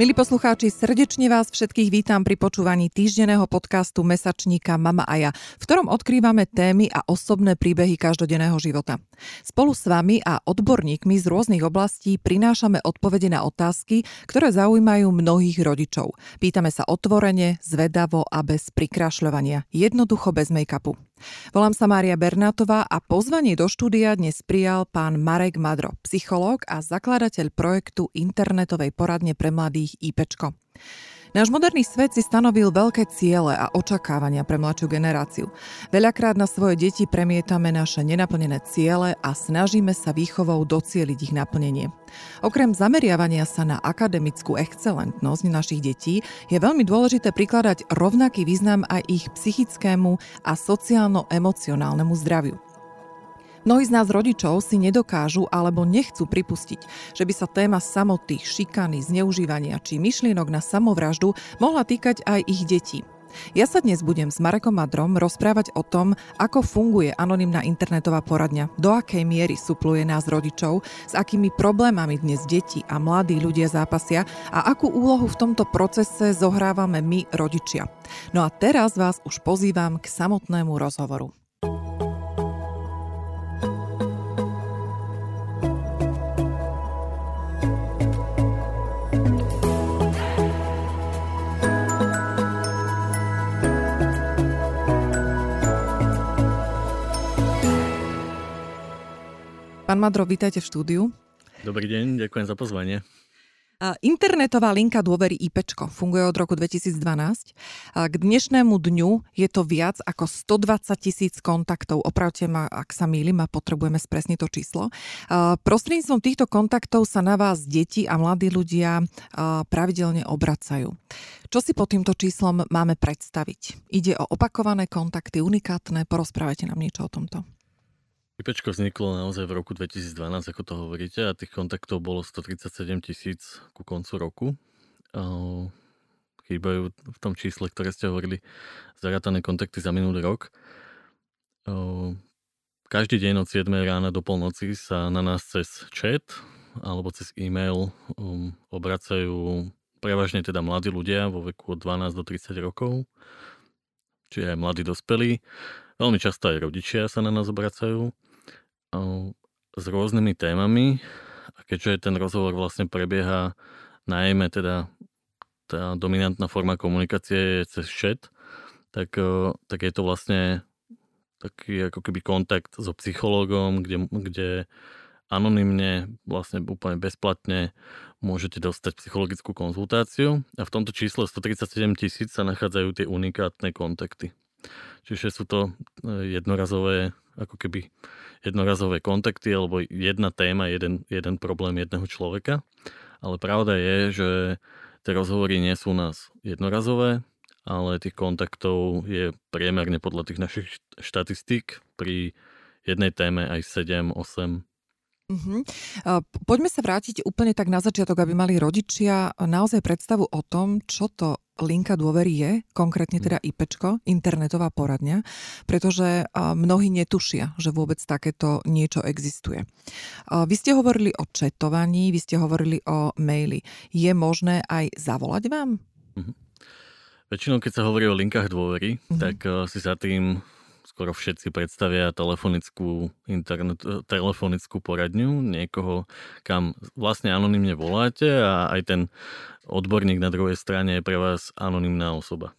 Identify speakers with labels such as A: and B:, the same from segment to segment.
A: Milí poslucháči, srdečne vás všetkých vítam pri počúvaní týždenného podcastu Mesačníka Mama a ja, v ktorom odkrývame témy a osobné príbehy každodenného života. Spolu s vami a odborníkmi z rôznych oblastí prinášame odpovede na otázky, ktoré zaujímajú mnohých rodičov. Pýtame sa otvorene, zvedavo a bez prikrašľovania, jednoducho bez make-upu. Volám sa Mária Bernátová a pozvanie do štúdia dnes prijal pán Marek Madro, psychológ a zakladateľ projektu internetovej poradne pre mladých IPčko. Náš moderný svet si stanovil veľké ciele a očakávania pre mladšiu generáciu. Veľakrát na svoje deti premietame naše nenaplnené ciele a snažíme sa výchovou docieliť ich naplnenie. Okrem zameriavania sa na akademickú excelentnosť našich detí je veľmi dôležité prikladať rovnaký význam aj ich psychickému a sociálno-emocionálnemu zdraviu. Mnohí z nás rodičov si nedokážu alebo nechcú pripustiť, že by sa téma samoty, šikany, zneužívania či myšlienok na samovraždu mohla týkať aj ich detí. Ja sa dnes budem s Marekom Madrom rozprávať o tom, ako funguje anonimná internetová poradňa, do akej miery supluje nás rodičov, s akými problémami dnes deti a mladí ľudia zápasia a akú úlohu v tomto procese zohrávame my, rodičia. No a teraz vás už pozývam k samotnému rozhovoru. Pán Madro, vítajte v štúdiu.
B: Dobrý deň, ďakujem za pozvanie.
A: Internetová linka dôvery IPčko funguje od roku 2012. K dnešnému dňu je to viac ako 120 tisíc kontaktov. Opravte ma, ak sa mýlim a potrebujeme spresniť to číslo. Prostredníctvom týchto kontaktov sa na vás deti a mladí ľudia pravidelne obracajú. Čo si pod týmto číslom máme predstaviť? Ide o opakované kontakty, unikátne, porozprávajte nám niečo o tomto.
B: IPčko vzniklo naozaj v roku 2012, ako to hovoríte, a tých kontaktov bolo 137 tisíc ku koncu roku. Chýbajú v tom čísle, ktoré ste hovorili, zarátané kontakty za minulý rok. Každý deň od 7 rána do polnoci sa na nás cez chat alebo cez e-mail um, obracajú prevažne teda mladí ľudia vo veku od 12 do 30 rokov, čiže aj mladí dospelí. Veľmi často aj rodičia sa na nás obracajú s rôznymi témami a keďže ten rozhovor vlastne prebieha najmä teda tá dominantná forma komunikácie je cez chat, tak, tak je to vlastne taký ako keby kontakt so psychológom, kde, kde anonymne, vlastne úplne bezplatne môžete dostať psychologickú konzultáciu a v tomto čísle 137 tisíc sa nachádzajú tie unikátne kontakty. Čiže sú to e, jednorazové, ako keby jednorazové kontakty alebo jedna téma, jeden, jeden problém jedného človeka. Ale pravda je, že tie rozhovory nie sú u nás jednorazové, ale tých kontaktov je priemerne podľa tých našich štatistík pri jednej téme aj 7, 8,
A: Uh-huh. Poďme sa vrátiť úplne tak na začiatok, aby mali rodičia naozaj predstavu o tom, čo to linka dôvery je, konkrétne teda IPčko, internetová poradňa, pretože mnohí netušia, že vôbec takéto niečo existuje. Vy ste hovorili o četovaní, vy ste hovorili o maili. Je možné aj zavolať vám? Uh-huh.
B: Väčšinou, keď sa hovorí o linkách dôvery, uh-huh. tak si za tým skoro všetci predstavia telefonickú, internet, e, telefonickú poradňu, niekoho, kam vlastne anonymne voláte a aj ten odborník na druhej strane je pre vás anonymná osoba.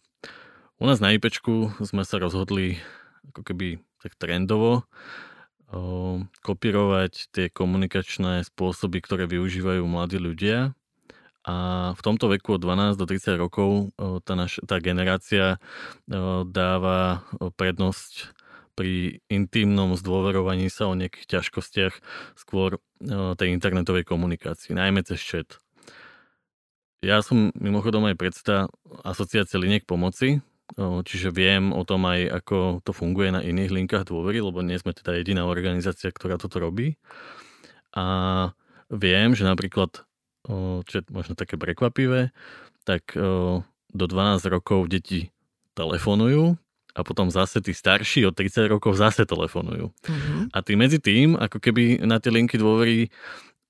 B: U nás na IPčku sme sa rozhodli ako keby tak trendovo o, kopírovať tie komunikačné spôsoby, ktoré využívajú mladí ľudia a v tomto veku od 12 do 30 rokov tá, naš, tá generácia dáva prednosť pri intimnom zdôverovaní sa o nejakých ťažkostiach skôr tej internetovej komunikácii, najmä cez chat. Ja som mimochodom aj predsta asociácie liniek pomoci, čiže viem o tom aj, ako to funguje na iných linkách dôvery, lebo nie sme teda jediná organizácia, ktorá toto robí. A viem, že napríklad čo je možno také prekvapivé, tak do 12 rokov deti telefonujú a potom zase tí starší od 30 rokov zase telefonujú. Uh-huh. A tí medzi tým, ako keby na tie linky dôvery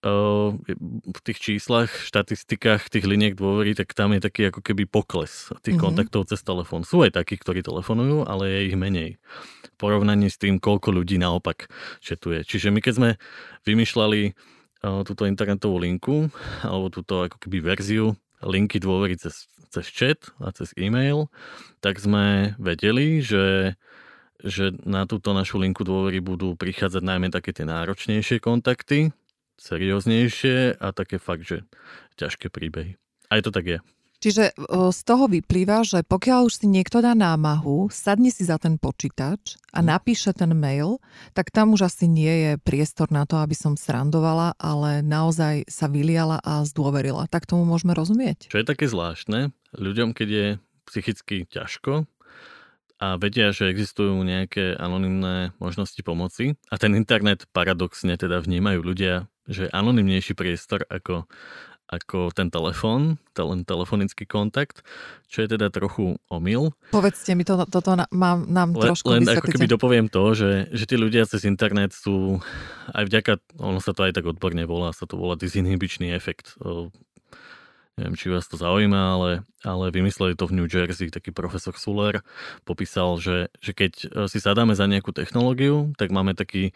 B: v tých číslach, štatistikách tých liniek dôvery, tak tam je taký ako keby pokles tých mm-hmm. kontaktov cez telefón. Sú aj takí, ktorí telefonujú, ale je ich menej. V porovnaní s tým, koľko ľudí naopak četuje. Čiže my keď sme vymýšľali túto internetovú linku, alebo túto ako keby verziu linky dôvery cez, cez chat a cez e-mail, tak sme vedeli, že že na túto našu linku dôvery budú prichádzať najmä také tie náročnejšie kontakty, serióznejšie a také fakt, že ťažké príbehy. Aj to tak je.
A: Čiže z toho vyplýva, že pokiaľ už si niekto dá námahu, sadne si za ten počítač a hm. napíše ten mail, tak tam už asi nie je priestor na to, aby som srandovala, ale naozaj sa vyliala a zdôverila. Tak tomu môžeme rozumieť.
B: Čo je také zvláštne, ľuďom, keď je psychicky ťažko, a vedia, že existujú nejaké anonymné možnosti pomoci a ten internet paradoxne teda vnímajú ľudia, že anonymnejší priestor ako, ako ten telefón, ten telefonický kontakt, čo je teda trochu omyl.
A: Povedzte mi, to, toto mám, nám Le, trošku
B: Len ako keby dopoviem to, že, že tí ľudia cez internet sú aj vďaka, ono sa to aj tak odborne volá, sa to volá disinhibičný efekt neviem, či vás to zaujíma, ale, ale vymysleli to v New Jersey, taký profesor Suller popísal, že, že keď e, si sadáme za nejakú technológiu, tak máme taký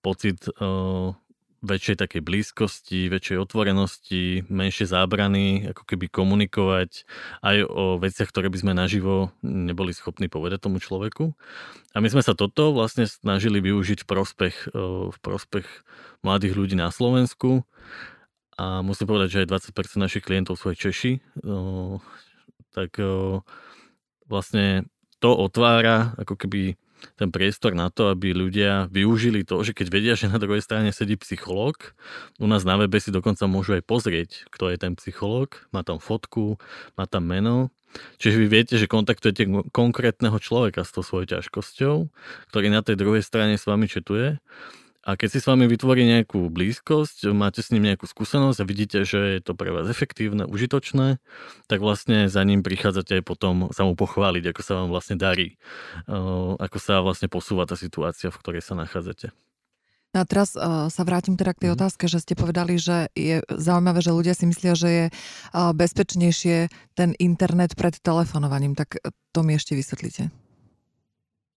B: pocit uh, väčšej takej blízkosti, väčšej otvorenosti, menšie zábrany, ako keby komunikovať aj o veciach, ktoré by sme naživo neboli schopní povedať tomu človeku. A my sme sa toto vlastne snažili využiť v prospech, v prospech mladých ľudí na Slovensku a musím povedať, že aj 20% našich klientov sú aj Češi, o, tak o, vlastne to otvára ako keby ten priestor na to, aby ľudia využili to, že keď vedia, že na druhej strane sedí psychológ, u nás na webe si dokonca môžu aj pozrieť, kto je ten psychológ, má tam fotku, má tam meno, Čiže vy viete, že kontaktujete konkrétneho človeka s tou svojou ťažkosťou, ktorý na tej druhej strane s vami četuje a keď si s vami vytvorí nejakú blízkosť, máte s ním nejakú skúsenosť a vidíte, že je to pre vás efektívne, užitočné, tak vlastne za ním prichádzate aj potom sa mu pochváliť, ako sa vám vlastne darí, ako sa vlastne posúva tá situácia, v ktorej sa nachádzate.
A: No a teraz uh, sa vrátim teda k tej mm. otázke, že ste povedali, že je zaujímavé, že ľudia si myslia, že je uh, bezpečnejšie ten internet pred telefonovaním. Tak to mi ešte vysvetlíte.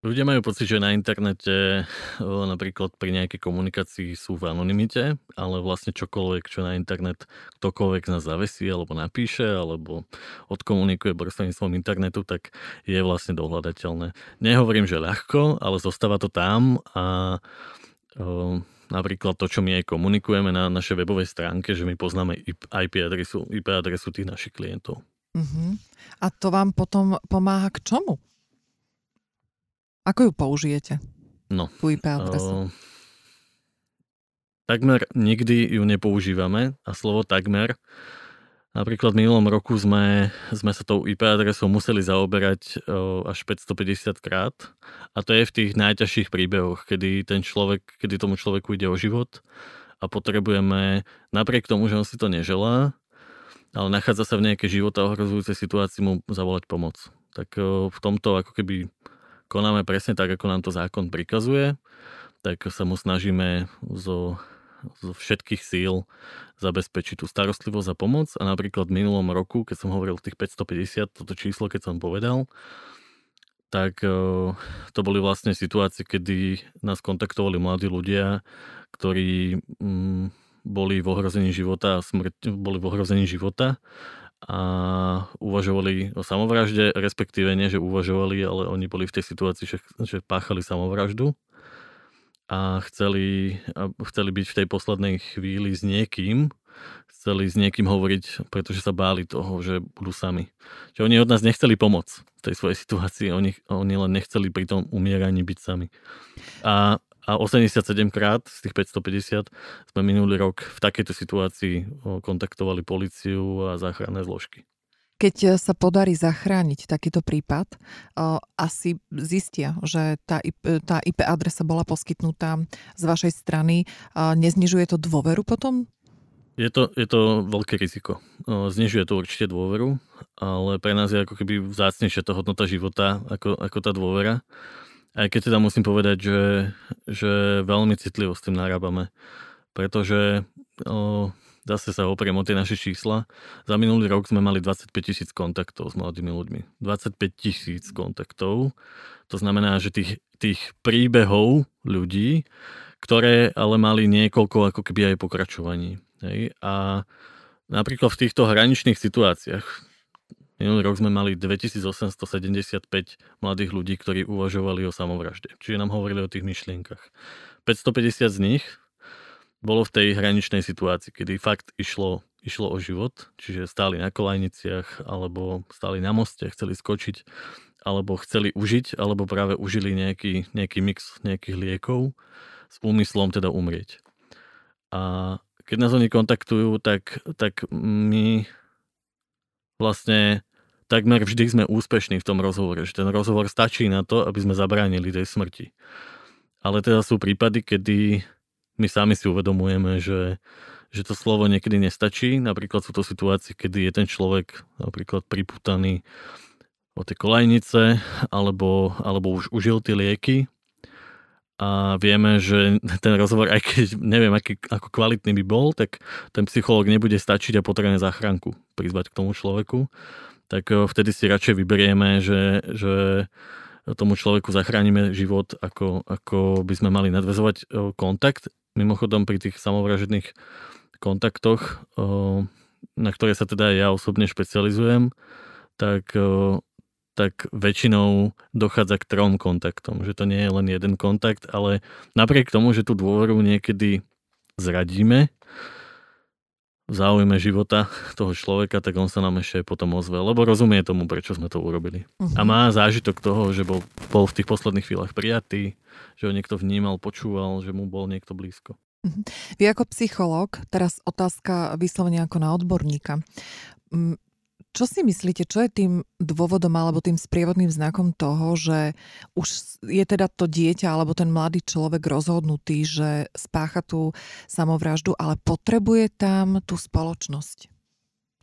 B: Ľudia majú pocit, že na internete napríklad pri nejakej komunikácii sú v anonimite, ale vlastne čokoľvek, čo na internet ktokoľvek nás zavesí alebo napíše alebo odkomunikuje prostredníctvom internetu, tak je vlastne dohľadateľné. Nehovorím, že ľahko, ale zostáva to tam a o, napríklad to, čo my aj komunikujeme na našej webovej stránke, že my poznáme IP adresu, IP adresu tých našich klientov.
A: Uh-huh. A to vám potom pomáha k čomu? Ako ju použijete?
B: No.
A: Tú IP adresu. Uh,
B: takmer nikdy ju nepoužívame a slovo takmer Napríklad v minulom roku sme, sme sa tou IP adresou museli zaoberať až 550 krát a to je v tých najťažších príbehoch, kedy, ten človek, kedy tomu človeku ide o život a potrebujeme, napriek tomu, že on si to neželá, ale nachádza sa v nejakej života ohrozujúcej situácii mu zavolať pomoc. Tak v tomto ako keby konáme presne tak, ako nám to zákon prikazuje, tak sa mu snažíme zo, zo všetkých síl zabezpečiť tú starostlivosť a pomoc. A napríklad v minulom roku, keď som hovoril tých 550, toto číslo, keď som povedal, tak e, to boli vlastne situácie, kedy nás kontaktovali mladí ľudia, ktorí mm, boli v ohrození života a smrť, boli v ohrození života a uvažovali o samovražde, respektíve nie, že uvažovali, ale oni boli v tej situácii, že, že páchali samovraždu a chceli, a chceli byť v tej poslednej chvíli s niekým, chceli s niekým hovoriť, pretože sa báli toho, že budú sami. Že oni od nás nechceli pomoc v tej svojej situácii, oni, oni len nechceli pri tom umieraní byť sami. A a 87 krát z tých 550 sme minulý rok v takejto situácii kontaktovali policiu a záchranné zložky.
A: Keď e, sa podarí zachrániť takýto prípad, asi zistia, že tá IP, tá IP adresa bola poskytnutá z vašej strany. Neznižuje to dôveru potom?
B: Je to, je to veľké riziko. Znižuje to určite dôveru, ale pre nás je ako keby vzácnejšia tá hodnota života ako, ako tá dôvera. Aj keď teda musím povedať, že, že veľmi citlivo s tým narábame. Pretože o, zase sa opriem o tie naše čísla. Za minulý rok sme mali 25 tisíc kontaktov s mladými ľuďmi. 25 tisíc kontaktov. To znamená, že tých, tých príbehov ľudí, ktoré ale mali niekoľko ako keby aj pokračovaní. Hej? A napríklad v týchto hraničných situáciách, minulý rok sme mali 2875 mladých ľudí, ktorí uvažovali o samovražde. Čiže nám hovorili o tých myšlienkach. 550 z nich bolo v tej hraničnej situácii, kedy fakt išlo, išlo o život, čiže stáli na kolajniciach, alebo stáli na moste, chceli skočiť, alebo chceli užiť, alebo práve užili nejaký, nejaký mix nejakých liekov s úmyslom teda umrieť. A keď nás oni kontaktujú, tak, tak my vlastne takmer vždy sme úspešní v tom rozhovore, že ten rozhovor stačí na to, aby sme zabránili tej smrti. Ale teda sú prípady, kedy my sami si uvedomujeme, že, že to slovo niekedy nestačí. Napríklad sú to situácie, kedy je ten človek napríklad priputaný o tie kolajnice, alebo, alebo už užil tie lieky a vieme, že ten rozhovor, aj keď neviem, aký, ako kvalitný by bol, tak ten psychológ nebude stačiť a potrebuje záchranku prizvať k tomu človeku, tak eh, vtedy si radšej vyberieme, že, že tomu človeku zachránime život, ako, ako by sme mali nadvezovať eh, kontakt. Mimochodom pri tých samovražedných kontaktoch, na ktoré sa teda ja osobne špecializujem, tak, tak väčšinou dochádza k trom kontaktom. Že to nie je len jeden kontakt, ale napriek tomu, že tú dôveru niekedy zradíme, v záujme života toho človeka, tak on sa nám ešte potom ozve, lebo rozumie tomu, prečo sme to urobili. Uh-huh. A má zážitok toho, že bol, bol v tých posledných chvíľach prijatý, že ho niekto vnímal, počúval, že mu bol niekto blízko.
A: Uh-huh. Vy ako psychológ, teraz otázka vyslovene ako na odborníka. Čo si myslíte, čo je tým dôvodom alebo tým sprievodným znakom toho, že už je teda to dieťa alebo ten mladý človek rozhodnutý, že spácha tú samovraždu, ale potrebuje tam tú spoločnosť?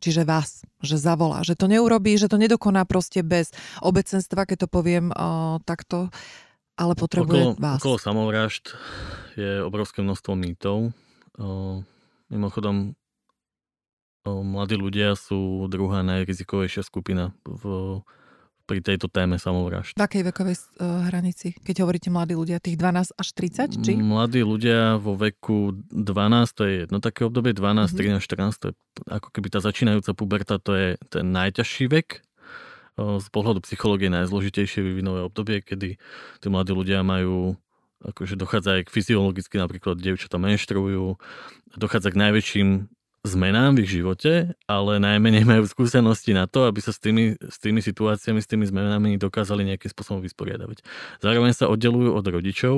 A: Čiže vás, že zavolá, že to neurobí, že to nedokoná proste bez obecenstva, keď to poviem o, takto, ale potrebuje
B: okolo,
A: vás.
B: Okolo samovražd je obrovské množstvo mýtov. O, mimochodom, mladí ľudia sú druhá najrizikovejšia skupina v, pri tejto téme samovražd.
A: V akej vekovej uh, hranici, keď hovoríte mladí ľudia, tých 12 až 30, či?
B: Mladí ľudia vo veku 12, to je jedno také obdobie, 12, mm-hmm. 13, 14, to je ako keby tá začínajúca puberta, to je ten najťažší vek. Z pohľadu psychológie najzložitejšie vyvinové obdobie, kedy tí mladí ľudia majú akože dochádza aj k fyziologicky, napríklad dievčatá menštruujú, dochádza k najväčším zmenám v ich živote, ale najmenej majú skúsenosti na to, aby sa s tými, s tými situáciami, s tými zmenami dokázali nejakým spôsobom vysporiadavať. Zároveň sa oddelujú od rodičov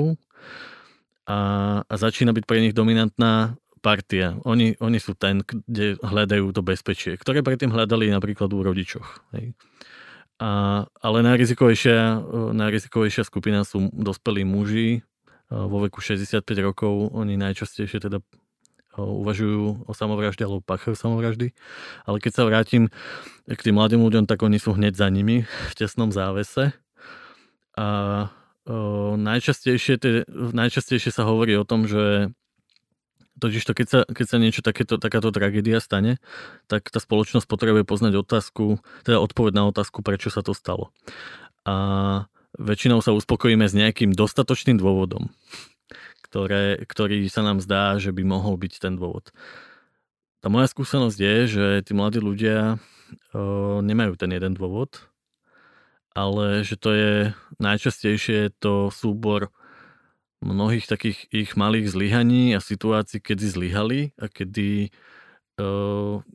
B: a, a začína byť pre nich dominantná partia. Oni, oni sú ten, kde hľadajú to bezpečie, ktoré predtým hľadali napríklad u rodičoch. Hej. A, ale najrizikovejšia, najrizikovejšia skupina sú dospelí muži vo veku 65 rokov. Oni najčastejšie teda uvažujú o samovražde alebo páchajú samovraždy. Ale keď sa vrátim k tým mladým ľuďom, tak oni sú hneď za nimi v tesnom závese. A o, najčastejšie, te, najčastejšie sa hovorí o tom, že totiž to, keď sa, keď sa niečo takéto, takáto tragédia stane, tak tá spoločnosť potrebuje poznať otázku, teda odpoveď na otázku, prečo sa to stalo. A väčšinou sa uspokojíme s nejakým dostatočným dôvodom ktoré, ktorý sa nám zdá, že by mohol byť ten dôvod. Tá moja skúsenosť je, že tí mladí ľudia o, nemajú ten jeden dôvod, ale že to je najčastejšie to súbor mnohých takých ich malých zlyhaní a situácií, kedy zlyhali a kedy o,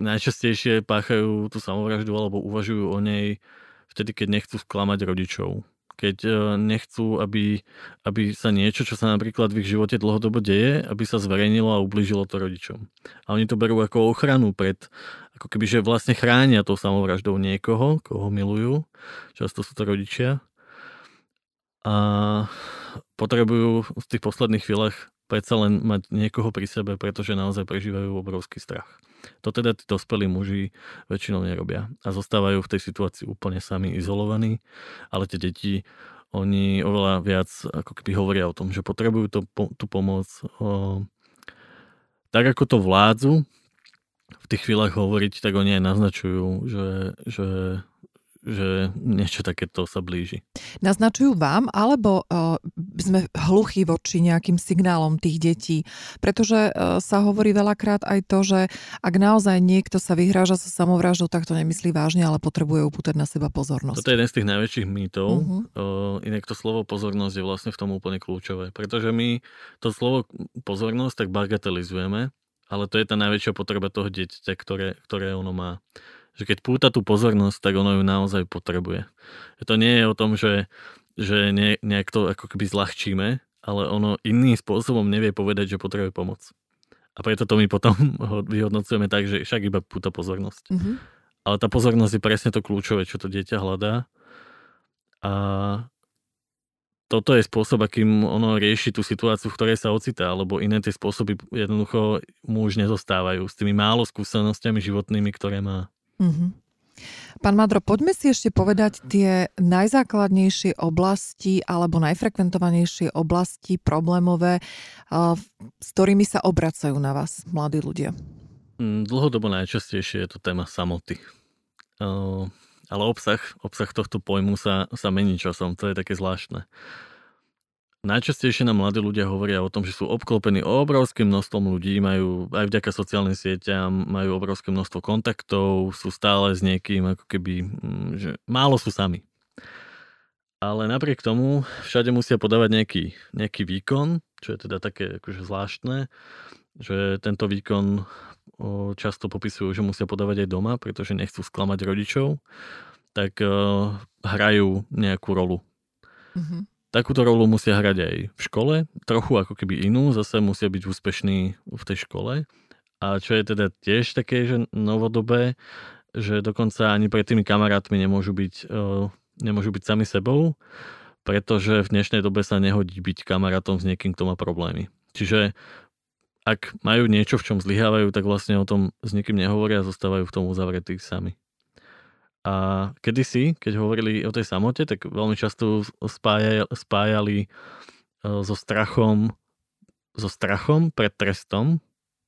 B: najčastejšie páchajú tú samovraždu alebo uvažujú o nej vtedy, keď nechcú sklamať rodičov keď e, nechcú, aby, aby sa niečo, čo sa napríklad v ich živote dlhodobo deje, aby sa zverejnilo a ubližilo to rodičom. A oni to berú ako ochranu pred, ako keby, že vlastne chránia tou samovraždou niekoho, koho milujú. Často sú to rodičia. A potrebujú v tých posledných chvíľach predsa len mať niekoho pri sebe, pretože naozaj prežívajú obrovský strach. To teda tí dospelí muži väčšinou nerobia a zostávajú v tej situácii úplne sami izolovaní, ale tie deti oni oveľa viac ako keby hovoria o tom, že potrebujú to, tú pomoc, tak ako to vládzu v tých chvíľach hovoriť, tak oni aj naznačujú, že, že že niečo takéto sa blíži.
A: Naznačujú vám, alebo uh, sme hluchí voči nejakým signálom tých detí? Pretože uh, sa hovorí veľakrát aj to, že ak naozaj niekto sa vyhráža sa samovraždou, tak to nemyslí vážne, ale potrebuje upútať na seba pozornosť.
B: Toto je jeden z tých najväčších mýtov. Uh-huh. Uh, inak to slovo pozornosť je vlastne v tom úplne kľúčové. Pretože my to slovo pozornosť tak bagatelizujeme, ale to je tá najväčšia potreba toho dieťaťa, ktoré, ktoré ono má že keď púta tú pozornosť, tak ono ju naozaj potrebuje. To nie je o tom, že, že ne, nejak to ako keby zľahčíme, ale ono iným spôsobom nevie povedať, že potrebuje pomoc. A preto to my potom ho vyhodnocujeme tak, že však iba púta pozornosť. Mm-hmm. Ale tá pozornosť je presne to kľúčové, čo to dieťa hľadá. A toto je spôsob, akým ono rieši tú situáciu, v ktorej sa ocitá, alebo iné tie spôsoby jednoducho mu už nezostávajú s tými málo skúsenostiami životnými, ktoré má. Mm-hmm.
A: Pán Madro, poďme si ešte povedať tie najzákladnejšie oblasti alebo najfrekventovanejšie oblasti problémové, s ktorými sa obracajú na vás mladí ľudia.
B: Mm, dlhodobo najčastejšie je to téma samoty. Ale obsah, obsah tohto pojmu sa, sa mení časom, to je také zvláštne. Najčastejšie nám mladí ľudia hovoria o tom, že sú obklopení obrovským množstvom ľudí, majú aj vďaka sociálnym sieťam, majú obrovské množstvo kontaktov, sú stále s niekým, ako keby, mm, že málo sú sami. Ale napriek tomu všade musia podávať nejaký, nejaký výkon, čo je teda také akože zvláštne, že tento výkon často popisujú, že musia podávať aj doma, pretože nechcú sklamať rodičov, tak hrajú nejakú rolu. Mm-hmm Takúto rolu musia hrať aj v škole, trochu ako keby inú, zase musia byť úspešní v tej škole. A čo je teda tiež také, že novodobé, že dokonca ani pred tými kamarátmi nemôžu byť, uh, nemôžu byť sami sebou, pretože v dnešnej dobe sa nehodí byť kamarátom s niekým, kto má problémy. Čiže ak majú niečo, v čom zlyhávajú, tak vlastne o tom s nikým nehovoria a zostávajú v tom uzavretí sami. A kedysi, keď hovorili o tej samote, tak veľmi často spájali, spájali e, so strachom, so strachom pred trestom.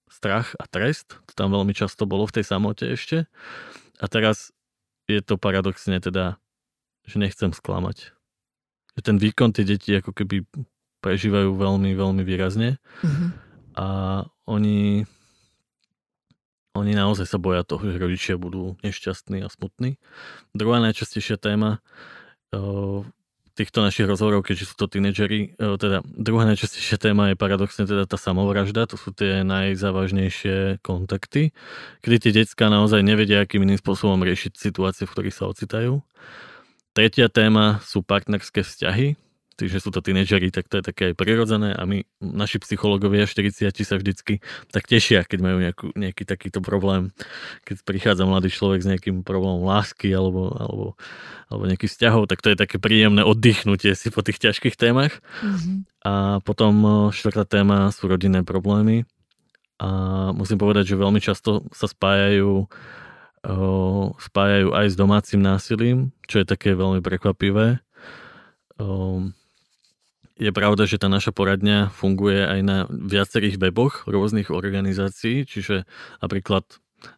B: Strach a trest, to tam veľmi často bolo v tej samote ešte. A teraz je to paradoxne teda, že nechcem sklamať. Že ten výkon tie deti ako keby prežívajú veľmi, veľmi výrazne. Mm-hmm. A oni oni naozaj sa boja toho, že rodičia budú nešťastní a smutní. Druhá najčastejšia téma týchto našich rozhovorov, keďže sú to tínedžeri, teda druhá najčastejšia téma je paradoxne teda tá samovražda, to sú tie najzávažnejšie kontakty, kedy tie detská naozaj nevedia, akým iným spôsobom riešiť situácie, v ktorých sa ocitajú. Tretia téma sú partnerské vzťahy, tým, že sú to tínedžeri, tak to je také aj prirodzené a my, naši psychológovia 40 sa vždycky tak tešia, keď majú nejakú, nejaký takýto problém, keď prichádza mladý človek s nejakým problémom lásky alebo, alebo, alebo nejakých vzťahov, tak to je také príjemné oddychnutie si po tých ťažkých témach. Mm-hmm. A potom štvrtá téma sú rodinné problémy a musím povedať, že veľmi často sa spájajú spájajú aj s domácim násilím, čo je také veľmi prekvapivé je pravda, že tá naša poradňa funguje aj na viacerých weboch rôznych organizácií, čiže napríklad,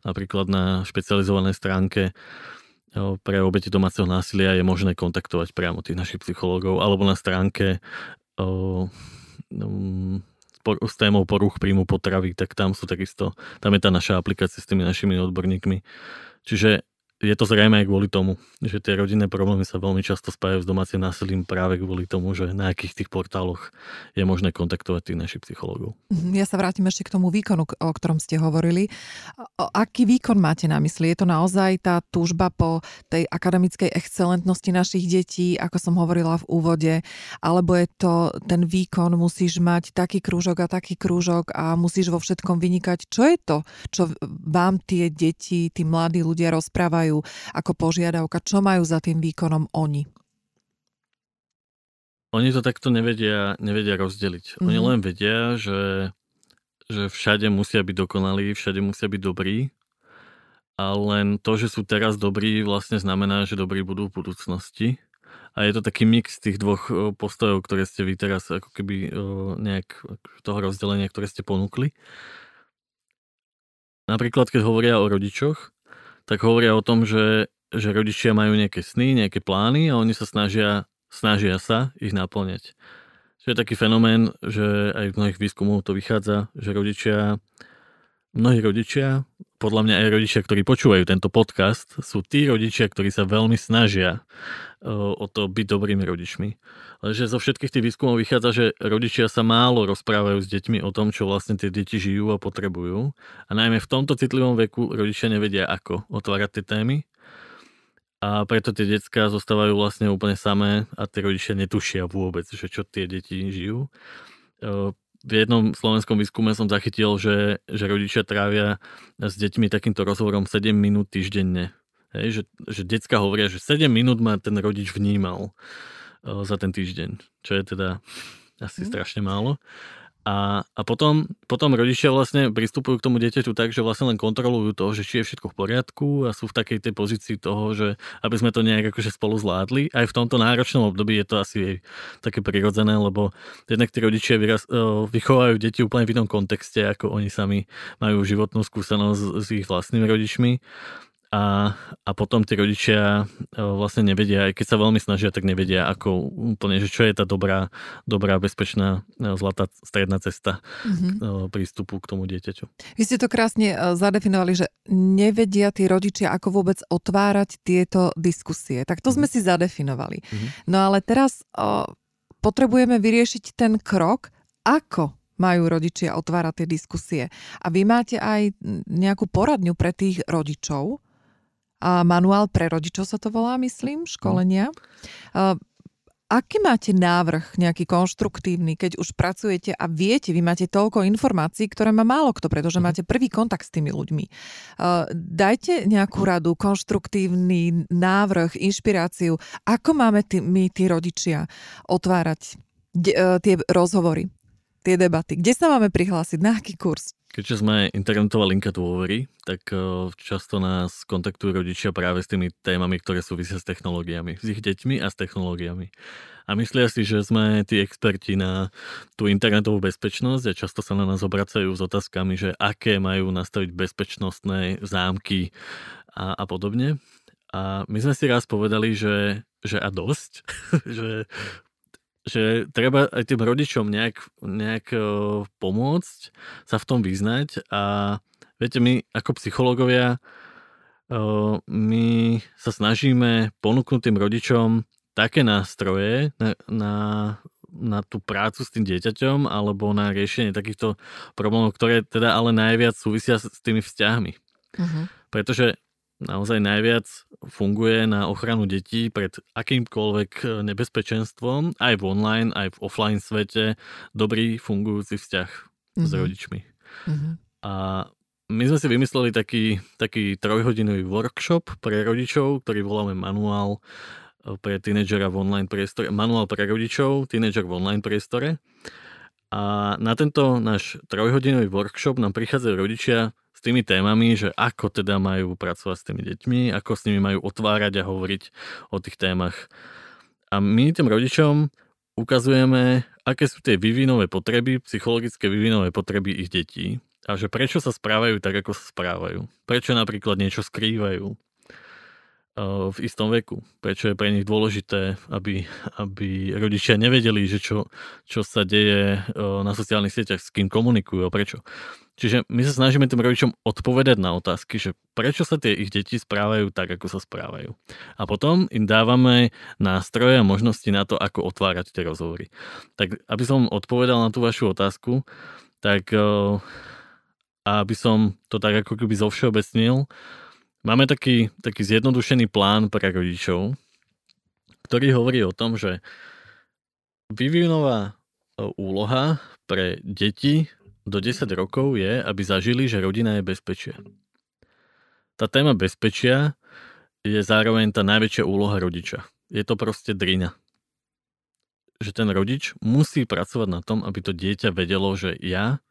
B: napríklad na špecializovanej stránke pre obete domáceho násilia je možné kontaktovať priamo tých našich psychológov, alebo na stránke o, um, s témou poruch príjmu potravy, tak tam sú takisto, tam je tá naša aplikácia s tými našimi odborníkmi. Čiže je to zrejme aj kvôli tomu, že tie rodinné problémy sa veľmi často spájajú s domácim násilím práve kvôli tomu, že na akých tých portáloch je možné kontaktovať tých našich psychológov.
A: Mhm, ja sa vrátim ešte k tomu výkonu, o ktorom ste hovorili. O aký výkon máte na mysli? Je to naozaj tá túžba po tej akademickej excelentnosti našich detí, ako som hovorila v úvode, alebo je to ten výkon, musíš mať taký krúžok a taký krúžok a musíš vo všetkom vynikať. Čo je to, čo vám tie deti, tí mladí ľudia rozprávajú dávajú ako požiadavka, čo majú za tým výkonom oni?
B: Oni to takto nevedia, nevedia rozdeliť. Mm-hmm. Oni mhm. len vedia, že, že všade musia byť dokonalí, všade musia byť dobrí. A len to, že sú teraz dobrí, vlastne znamená, že dobrí budú v budúcnosti. A je to taký mix tých dvoch postojov, ktoré ste vy teraz ako keby nejak toho rozdelenia, ktoré ste ponúkli. napríklad keď hovoria o rodičoch, tak hovoria o tom, že, že rodičia majú nejaké sny, nejaké plány a oni sa snažia, snažia sa ich naplňať. Čo je taký fenomén, že aj v mnohých výskumov to vychádza, že rodičia, mnohí rodičia, podľa mňa aj rodičia, ktorí počúvajú tento podcast, sú tí rodičia, ktorí sa veľmi snažia o to byť dobrými rodičmi. Ale že zo všetkých tých výskumov vychádza, že rodičia sa málo rozprávajú s deťmi o tom, čo vlastne tie deti žijú a potrebujú. A najmä v tomto citlivom veku rodičia nevedia, ako otvárať tie témy. A preto tie detská zostávajú vlastne úplne samé a tie rodičia netušia vôbec, že čo tie deti žijú. V jednom slovenskom výskume som zachytil, že, že rodičia trávia s deťmi takýmto rozhovorom 7 minút týždenne Hej, že, že decka hovoria, že 7 minút ma ten rodič vnímal uh, za ten týždeň, čo je teda asi mm. strašne málo. A, a potom, potom rodičia vlastne pristupujú k tomu dieťaťu tak, že vlastne len kontrolujú to, že či je všetko v poriadku a sú v takej tej pozícii toho, že aby sme to nejak akože spolu zvládli. Aj v tomto náročnom období je to asi také prirodzené, lebo jednak tí rodičia vyraz, vychovajú deti úplne v inom kontexte, ako oni sami majú životnú skúsenosť s ich vlastnými rodičmi a, a potom tí rodičia e, vlastne nevedia, aj keď sa veľmi snažia, tak nevedia, ako úplne, že čo je tá dobrá, dobrá bezpečná, e, zlatá stredná cesta mm-hmm. prístupu k tomu dieťaťu.
A: Vy ste to krásne zadefinovali, že nevedia tí rodičia, ako vôbec otvárať tieto diskusie. Tak to mm-hmm. sme si zadefinovali. Mm-hmm. No ale teraz o, potrebujeme vyriešiť ten krok, ako majú rodičia otvárať tie diskusie. A vy máte aj nejakú poradňu pre tých rodičov, a manuál pre rodičov sa to volá, myslím, školenia. Uh, aký máte návrh, nejaký konštruktívny, keď už pracujete a viete, vy máte toľko informácií, ktoré má málo kto, pretože mhm. máte prvý kontakt s tými ľuďmi. Dajte nejakú radu, konštruktívny návrh, inšpiráciu, ako máme tí, my, tí rodičia, otvárať uh, tie rozhovory, tie debaty. Kde sa máme prihlásiť, na aký kurz?
B: Keďže sme internetová linka dôvery, tak eh, často nás kontaktujú rodičia práve s tými témami, ktoré súvisia s technológiami, s ich deťmi a s technológiami. A myslia si, že sme tí experti na tú internetovú bezpečnosť a často sa na nás obracajú s otázkami, že aké majú nastaviť bezpečnostné zámky a, a podobne. A my sme si raz povedali, že, že a dosť, že že treba aj tým rodičom nejak, nejak pomôcť sa v tom vyznať a viete, my ako psychológovia my sa snažíme ponúknuť tým rodičom také nástroje na, na, na tú prácu s tým dieťaťom alebo na riešenie takýchto problémov, ktoré teda ale najviac súvisia s tými vzťahmi. Uh-huh. Pretože naozaj najviac funguje na ochranu detí pred akýmkoľvek e, nebezpečenstvom, aj v online, aj v offline svete, dobrý fungujúci vzťah mm-hmm. s mhm. rodičmi. Mm-hmm. A my sme si vymysleli taký, taký trojhodinový workshop pre rodičov, ktorý voláme manuál e, pre tínedžera v online priestore, manuál pre rodičov, tínedžer v online priestore. A na tento náš trojhodinový workshop nám prichádzajú rodičia s tými témami, že ako teda majú pracovať s tými deťmi, ako s nimi majú otvárať a hovoriť o tých témach. A my tým rodičom ukazujeme, aké sú tie vývinové potreby, psychologické vývinové potreby ich detí a že prečo sa správajú tak, ako sa správajú. Prečo napríklad niečo skrývajú v istom veku. Prečo je pre nich dôležité, aby, aby rodičia nevedeli, že čo, čo sa deje na sociálnych sieťach, s kým komunikujú a prečo. Čiže my sa snažíme tým rodičom odpovedať na otázky, že prečo sa tie ich deti správajú tak, ako sa správajú. A potom im dávame nástroje a možnosti na to, ako otvárať tie rozhovory. Tak aby som odpovedal na tú vašu otázku, tak aby som to tak ako keby zovšeobecnil, máme taký, taký zjednodušený plán pre rodičov, ktorý hovorí o tom, že vývinová úloha pre deti do 10 rokov je, aby zažili, že rodina je bezpečia. Tá téma bezpečia je zároveň tá najväčšia úloha rodiča. Je to proste drina. Že ten rodič musí pracovať na tom, aby to dieťa vedelo, že ja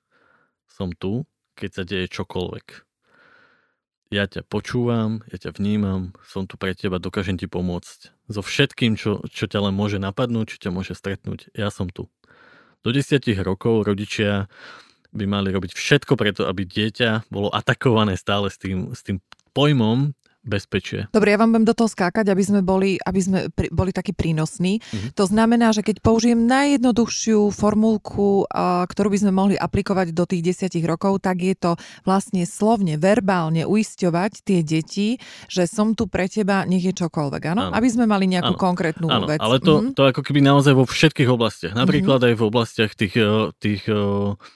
B: som tu, keď sa deje čokoľvek. Ja ťa počúvam, ja ťa vnímam, som tu pre teba, dokážem ti pomôcť. So všetkým, čo, čo ťa len môže napadnúť, čo ťa môže stretnúť, ja som tu. Do desiatich rokov rodičia by mali robiť všetko preto, aby dieťa bolo atakované stále s tým, s tým pojmom bezpečie.
A: Dobre, ja vám budem do toho skákať, aby sme boli, aby sme pri, boli takí prínosní. Mm-hmm. To znamená, že keď použijem najjednoduchšiu formulku, a, ktorú by sme mohli aplikovať do tých desiatich rokov, tak je to vlastne slovne, verbálne uisťovať tie deti, že som tu pre teba, nech je čokoľvek, áno? áno. Aby sme mali nejakú áno. konkrétnu
B: áno,
A: vec.
B: ale to, mm-hmm. to ako keby naozaj vo všetkých oblastiach. Napríklad mm-hmm. aj v oblastiach tých, eh, tých, eh,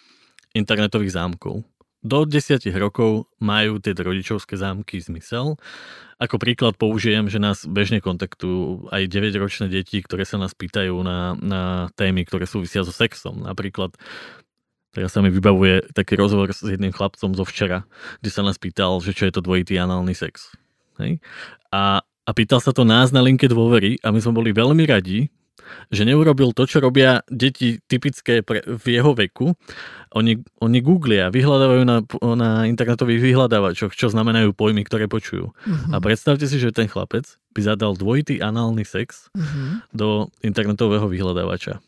B: internetových zámkov do 10 rokov majú tie rodičovské zámky zmysel. Ako príklad použijem, že nás bežne kontaktujú aj 9-ročné deti, ktoré sa nás pýtajú na, na témy, ktoré súvisia so sexom. Napríklad Teraz sa mi vybavuje taký rozhovor s jedným chlapcom zo včera, kde sa nás pýtal, že čo je to dvojitý análny sex. Hej? A, a pýtal sa to nás na linke dôvery a my sme boli veľmi radi, že neurobil to, čo robia deti typické pre, v jeho veku. Oni, oni googlia, vyhľadávajú na, na internetových vyhľadávačoch, čo znamenajú pojmy, ktoré počujú. Uh-huh. A predstavte si, že ten chlapec by zadal dvojitý análny sex uh-huh. do internetového vyhľadávača.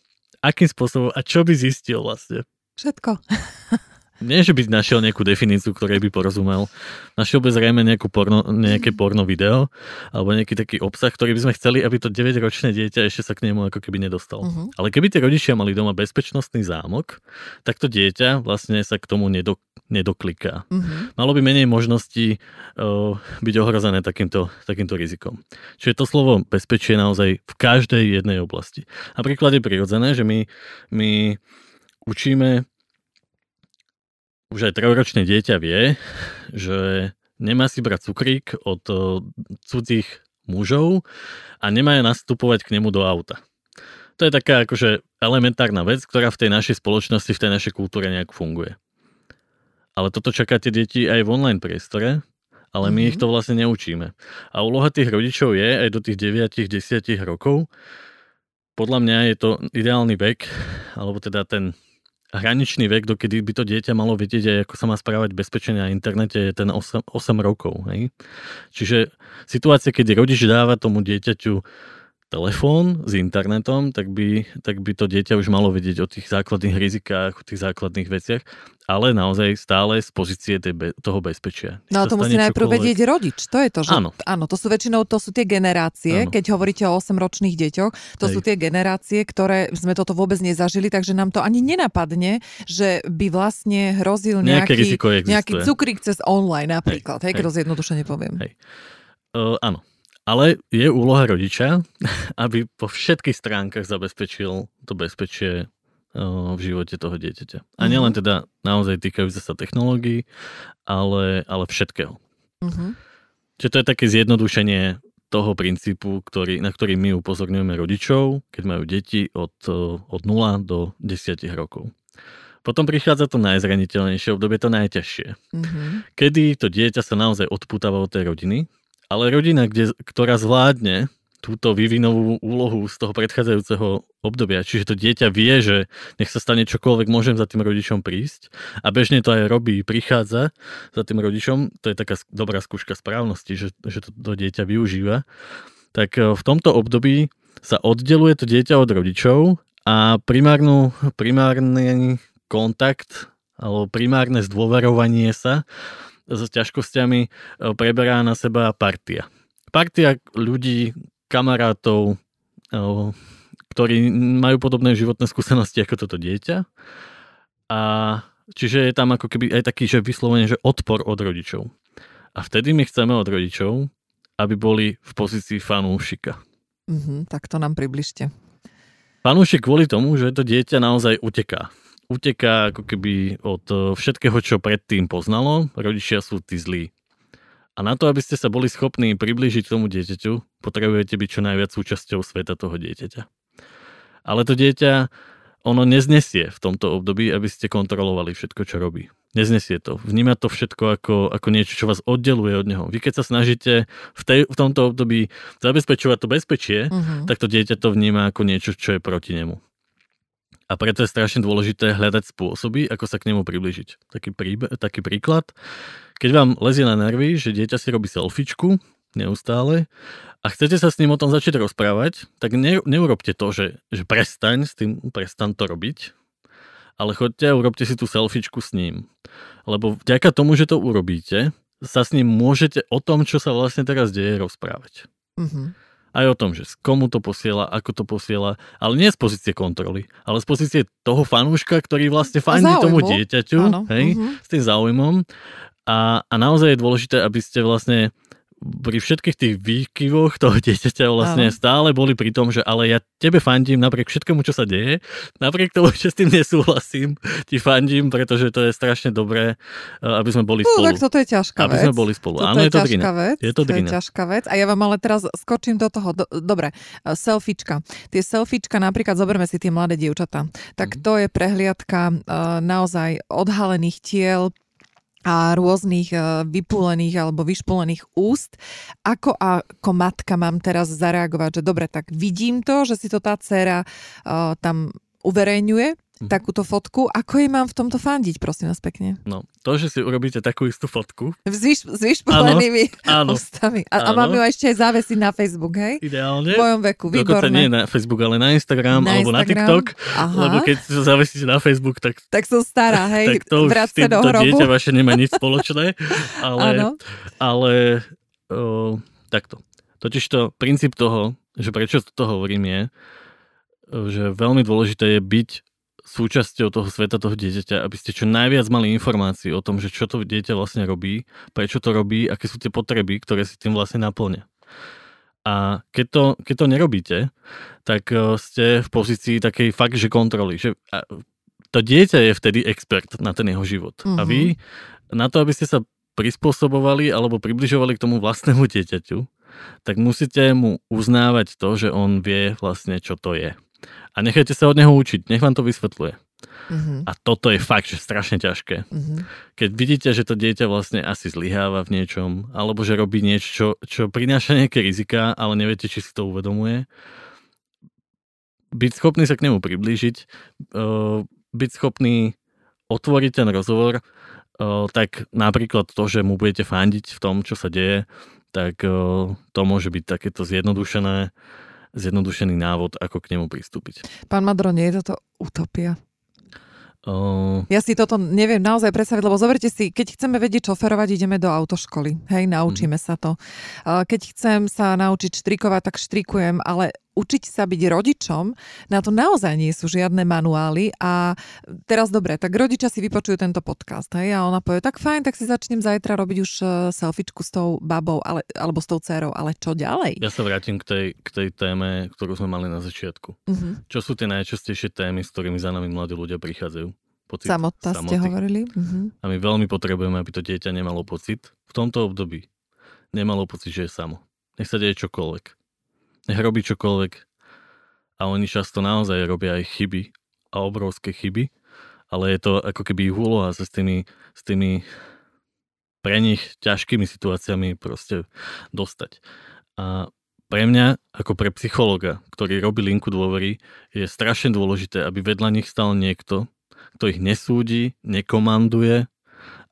B: Akým spôsobom a čo by zistil vlastne?
A: Všetko.
B: nie, že by našiel nejakú definíciu, ktorej by porozumel. Našiel by zrejme nejakú porno, nejaké porno video alebo nejaký taký obsah, ktorý by sme chceli, aby to 9-ročné dieťa ešte sa k nemu ako keby nedostal. Uh-huh. Ale keby tie rodičia mali doma bezpečnostný zámok, tak to dieťa vlastne sa k tomu nedok- nedokliká. Uh-huh. Malo by menej možností uh, byť ohrozené takýmto, takýmto rizikom. Čiže to slovo bezpečie naozaj v každej jednej oblasti. Napríklad je prirodzené, že my, my učíme už aj trojročné dieťa vie, že nemá si brať cukrík od cudzích mužov a nemá nastupovať k nemu do auta. To je taká akože elementárna vec, ktorá v tej našej spoločnosti, v tej našej kultúre nejak funguje. Ale toto čaká tie deti aj v online priestore, ale my mm-hmm. ich to vlastne neučíme. A úloha tých rodičov je aj do tých 9-10 rokov. Podľa mňa je to ideálny vek, alebo teda ten hraničný vek, dokedy by to dieťa malo vedieť aj ako sa má správať bezpečne na internete, je ten 8, 8 rokov. Hej? Čiže situácia, keď rodič dáva tomu dieťaťu telefón s internetom, tak by, tak by to dieťa už malo vedieť o tých základných rizikách, o tých základných veciach, ale naozaj stále z pozície be, toho bezpečia.
A: No a to musí najprv čokoľvek... vedieť rodič. To je to, že... Áno. Áno, to sú väčšinou to sú tie generácie, áno. keď hovoríte o 8-ročných deťoch, to Hej. sú tie generácie, ktoré sme toto vôbec nezažili, takže nám to ani nenapadne, že by vlastne hrozil nejaký, nejaký cukrík cez online napríklad, hej, hej keď to zjednodušene poviem.
B: Hej. Uh, áno, ale je úloha rodiča, aby po všetkých stránkach zabezpečil to bezpečie v živote toho dieťaťa. A nielen mhm. teda naozaj týkajúce sa technológií, ale, ale všetkého. Uh-huh. Čiže to je také zjednodušenie toho princípu, ktorý, na ktorý my upozorňujeme rodičov, keď majú deti od, od 0 do 10 rokov. Potom prichádza to najzraniteľnejšie obdobie, to najťažšie. Uh-huh. Kedy to dieťa sa naozaj odputáva od tej rodiny, ale rodina, kde, ktorá zvládne túto vývinovú úlohu z toho predchádzajúceho obdobia. Čiže to dieťa vie, že nech sa stane čokoľvek, môžem za tým rodičom prísť. A bežne to aj robí, prichádza za tým rodičom. To je taká dobrá skúška správnosti, že, že to, to dieťa využíva. Tak e, v tomto období sa oddeluje to dieťa od rodičov a primárnu, primárny kontakt alebo primárne zdôverovanie sa s ťažkosťami e, preberá na seba partia. Partia ľudí, kamarátov, e, ktorí majú podobné životné skúsenosti ako toto dieťa. A čiže je tam ako keby aj taký, že vyslovene, že odpor od rodičov. A vtedy my chceme od rodičov, aby boli v pozícii fanúšika.
A: Mm-hmm, tak to nám približte.
B: Fanúšik kvôli tomu, že to dieťa naozaj uteká uteká ako keby od eh, všetkého, čo predtým poznalo. Rodičia sú tí zlí. A na to, aby ste sa boli schopní priblížiť tomu dieťaťu, potrebujete byť čo najviac súčasťou sveta toho dieťaťa. Ale to dieťa, ono neznesie v tomto období, aby ste kontrolovali všetko, čo robí. Neznesie to. Vníma to všetko ako, ako niečo, čo vás oddeluje od neho. Vy keď sa snažíte v, tej, v tomto období zabezpečovať to bezpečie, uh-huh. tak to dieťa to vníma ako niečo, čo je proti nemu. A preto je strašne dôležité hľadať spôsoby, ako sa k nemu približiť. Taký, príbe, taký príklad, keď vám lezie na nervy, že dieťa si robí selfiečku neustále a chcete sa s ním o tom začať rozprávať, tak ne, neurobte to, že, že prestaň s tým, prestan to robiť, ale chodte a urobte si tú selfiečku s ním. Lebo vďaka tomu, že to urobíte, sa s ním môžete o tom, čo sa vlastne teraz deje, rozprávať. Mm-hmm. Aj o tom, že komu to posiela, ako to posiela, ale nie z pozície kontroly, ale z pozície toho fanúška, ktorý vlastne fandí tomu dieťaťu, hej, mm-hmm. s tým záujmom. A, a naozaj je dôležité, aby ste vlastne pri všetkých tých výkyvoch toho dieťaťa vlastne Áno. stále boli pri tom, že ale ja tebe fandím napriek všetkému, čo sa deje, napriek tomu, že s tým nesúhlasím, ti fandím, pretože to je strašne dobré, eh, aby sme boli spolu.
A: No, tak toto je ťažká
B: aby
A: vec.
B: sme boli spolu.
A: Toto
B: Áno,
A: je,
B: je to drina.
A: vec.
B: Je to,
A: to je ťažká vec. A ja vám ale teraz skočím do toho. Do, dobre, eh, selfiečka. Tie selfiečka, napríklad zoberme si tie mladé dievčatá. Tak mm. to je prehliadka uh, naozaj odhalených tiel, a rôznych e, vypulených alebo vyšpulených úst. Ako ako matka mám teraz zareagovať, že dobre, tak vidím to, že si to tá dcera uh, tam uverejňuje, mm. takúto fotku. Ako jej mám v tomto fandiť, prosím vás pekne?
B: No, to, že si urobíte takú istú fotku.
A: S, vyš, s vyšpolenými áno, ústami. A, a mám ju ešte aj závesiť na Facebook, hej?
B: Ideálne.
A: V mojom veku, výborné. Dokonca
B: nie na Facebook, ale na Instagram na alebo Instagram. na TikTok. Aha. Lebo keď zavesíte na Facebook, tak...
A: Tak som stará, hej?
B: tak to už s týmto dieťa vaše nemá nič spoločné. Ale, ale o, takto. Totiž to princíp toho, že prečo to hovorím je, že veľmi dôležité je byť súčasťou toho sveta toho dieťaťa, aby ste čo najviac mali informácií o tom, že čo to dieťa vlastne robí, prečo to robí, aké sú tie potreby, ktoré si tým vlastne naplňa. A keď to, keď to nerobíte, tak e, ste v pozícii takej fakt, že kontroly. Že to dieťa je vtedy expert na ten jeho život. Mm-hmm. A vy mhm. na to, aby ste sa prispôsobovali alebo približovali k tomu vlastnému dieťaťu, tak musíte mu uznávať to, že on vie vlastne, čo to je a nechajte sa od neho učiť, nech vám to vysvetľuje. Mm-hmm. A toto je fakt, že strašne ťažké. Mm-hmm. Keď vidíte, že to dieťa vlastne asi zlyháva v niečom, alebo že robí niečo, čo, prináša nejaké rizika, ale neviete, či si to uvedomuje, byť schopný sa k nemu priblížiť, uh, byť schopný otvoriť ten rozhovor, uh, tak napríklad to, že mu budete fandiť v tom, čo sa deje, tak uh, to môže byť takéto zjednodušené zjednodušený návod, ako k nemu pristúpiť.
A: Pán Madro, nie je toto utopia? Uh... Ja si toto neviem naozaj predstaviť, lebo zoberte si, keď chceme vedieť šoferovať, ideme do autoškoly. Hej, naučíme mm. sa to. Keď chcem sa naučiť štrikovať, tak štrikujem, ale učiť sa byť rodičom, na to naozaj nie sú žiadne manuály a teraz dobre, tak rodičia si vypočujú tento podcast hej, a ona povie, tak fajn, tak si začnem zajtra robiť už e, selfiečku s tou babou ale, alebo s tou dcerou, ale čo ďalej?
B: Ja sa vrátim k tej, k tej téme, ktorú sme mali na začiatku. Uh-huh. Čo sú tie najčastejšie témy, s ktorými za nami mladí ľudia prichádzajú?
A: Pocit Samota samoty. ste hovorili. Uh-huh.
B: A my veľmi potrebujeme, aby to dieťa nemalo pocit v tomto období. Nemalo pocit, že je samo. Nech sa deje čokoľvek nech robí čokoľvek. A oni často naozaj robia aj chyby a obrovské chyby, ale je to ako keby ich úloha sa s tými, s tými pre nich ťažkými situáciami proste dostať. A pre mňa, ako pre psychologa, ktorý robí linku dôvery, je strašne dôležité, aby vedľa nich stal niekto, kto ich nesúdi, nekomanduje,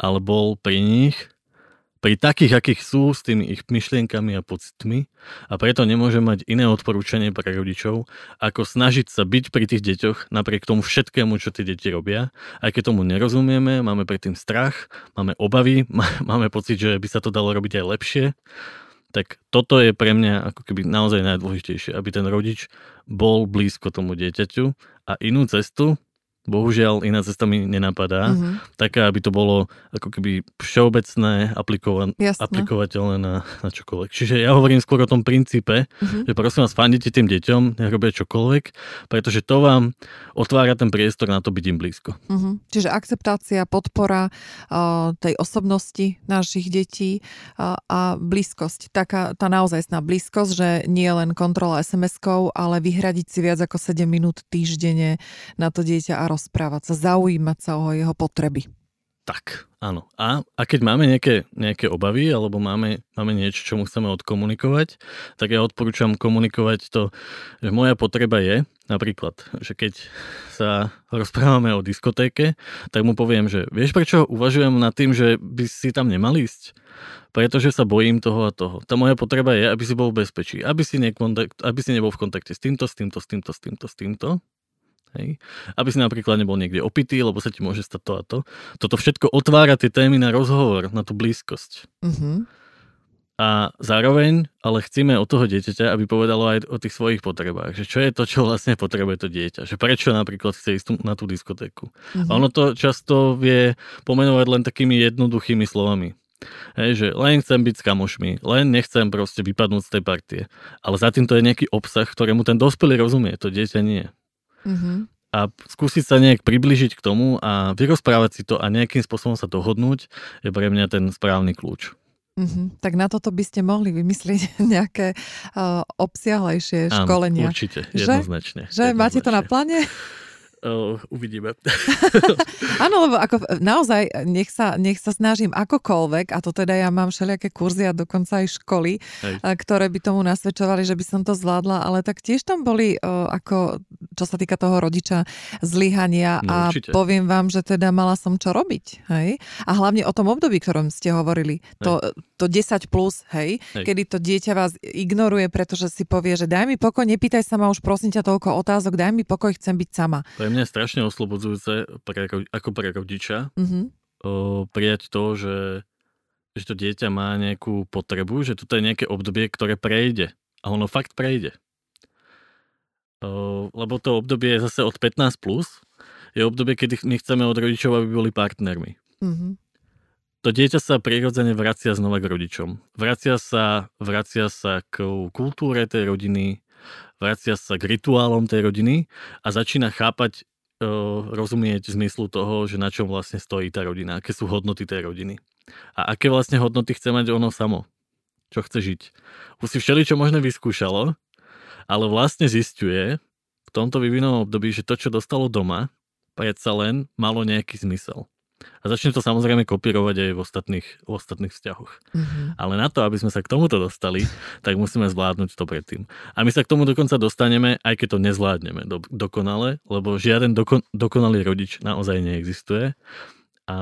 B: ale bol pri nich pri takých, akých sú, s tými ich myšlienkami a pocitmi a preto nemôžem mať iné odporúčanie pre rodičov, ako snažiť sa byť pri tých deťoch napriek tomu všetkému, čo tie deti robia. Aj keď tomu nerozumieme, máme predtým strach, máme obavy, máme pocit, že by sa to dalo robiť aj lepšie, tak toto je pre mňa ako keby naozaj najdôležitejšie, aby ten rodič bol blízko tomu dieťaťu a inú cestu, bohužiaľ iná cesta mi nenapadá, mm-hmm. taká, aby to bolo ako keby všeobecné, aplikova- aplikovateľné na, na čokoľvek. Čiže ja hovorím skôr o tom princípe, mm-hmm. že prosím vás, fandite tým deťom, robia čokoľvek, pretože to vám otvára ten priestor na to byť im blízko.
A: Mm-hmm. Čiže akceptácia, podpora uh, tej osobnosti našich detí uh, a blízkosť. Taká tá naozajstná blízkosť, že nie len kontrola SMS-kov, ale vyhradiť si viac ako 7 minút týždenne na to dieťa a rozprávať sa, zaujímať sa o jeho potreby.
B: Tak, áno. A, a keď máme nejaké, nejaké obavy alebo máme, máme niečo, čo mu chceme odkomunikovať, tak ja odporúčam komunikovať to, že moja potreba je, napríklad, že keď sa rozprávame o diskotéke, tak mu poviem, že vieš prečo uvažujem nad tým, že by si tam nemal ísť? Pretože sa bojím toho a toho. Tá moja potreba je, aby si bol v bezpečí, aby si, nekontakt, aby si nebol v kontakte s týmto, s týmto, s týmto, s týmto, s týmto Hej. Aby si napríklad nebol niekde opitý, lebo sa ti môže stať to a to. Toto všetko otvára tie témy na rozhovor, na tú blízkosť. Uh-huh. A zároveň, ale chceme od toho dieťaťa, aby povedalo aj o tých svojich potrebách. Že čo je to, čo vlastne potrebuje to dieťa. Že prečo napríklad chce ísť na tú diskotéku. Uh-huh. A ono to často vie pomenovať len takými jednoduchými slovami. Hej, že len chcem byť s kamošmi, len nechcem proste vypadnúť z tej partie. Ale za týmto je nejaký obsah, ktorému ten dospelý rozumie, to dieťa nie. Mm-hmm. A skúsiť sa nejak približiť k tomu a vyrozprávať si to a nejakým spôsobom sa dohodnúť je pre mňa ten správny kľúč.
A: Mm-hmm. Tak na toto by ste mohli vymyslieť nejaké uh, obsiahlejšie Áno, školenia.
B: určite, jednoznačne.
A: Že, že
B: jednoznačne.
A: máte to na pláne?
B: Uh, uvidíme.
A: Áno, lebo ako naozaj nech sa, nech sa snažím akokoľvek, a to teda ja mám všelijaké kurzy a dokonca aj školy, Hej. ktoré by tomu nasvedčovali, že by som to zvládla, ale tak tiež tam boli uh, ako, čo sa týka toho rodiča, zlyhania no, a určite. poviem vám, že teda mala som čo robiť. Hej? A hlavne o tom období, ktorom ste hovorili. To, to 10 plus, hej, hej, kedy to dieťa vás ignoruje, pretože si povie, že daj mi pokoj, nepýtaj sa ma už prosím ťa toľko otázok, daj mi pokoj, chcem byť sama.
B: To je mňa strašne oslobodzujúce pre, ako pre rodiča mm-hmm. o, prijať to, že, že to dieťa má nejakú potrebu, že toto je nejaké obdobie, ktoré prejde. A ono fakt prejde. O, lebo to obdobie je zase od 15+, plus, je obdobie, kedy my chceme od rodičov, aby boli partnermi. Mm-hmm. To dieťa sa prirodzene vracia znova k rodičom. Vracia sa, vracia sa k kultúre tej rodiny, vracia sa k rituálom tej rodiny a začína chápať, e, rozumieť zmyslu toho, že na čom vlastne stojí tá rodina, aké sú hodnoty tej rodiny. A aké vlastne hodnoty chce mať ono samo. Čo chce žiť. Už si všeli, čo možno vyskúšalo, ale vlastne zistuje v tomto vyvinovom období, že to, čo dostalo doma, predsa len malo nejaký zmysel. A začne to samozrejme kopírovať aj v ostatných, v ostatných vzťahoch. Mm-hmm. Ale na to, aby sme sa k tomuto dostali, tak musíme zvládnuť to predtým. A my sa k tomu dokonca dostaneme, aj keď to nezvládneme do, dokonale, lebo žiaden doko, dokonalý rodič naozaj neexistuje a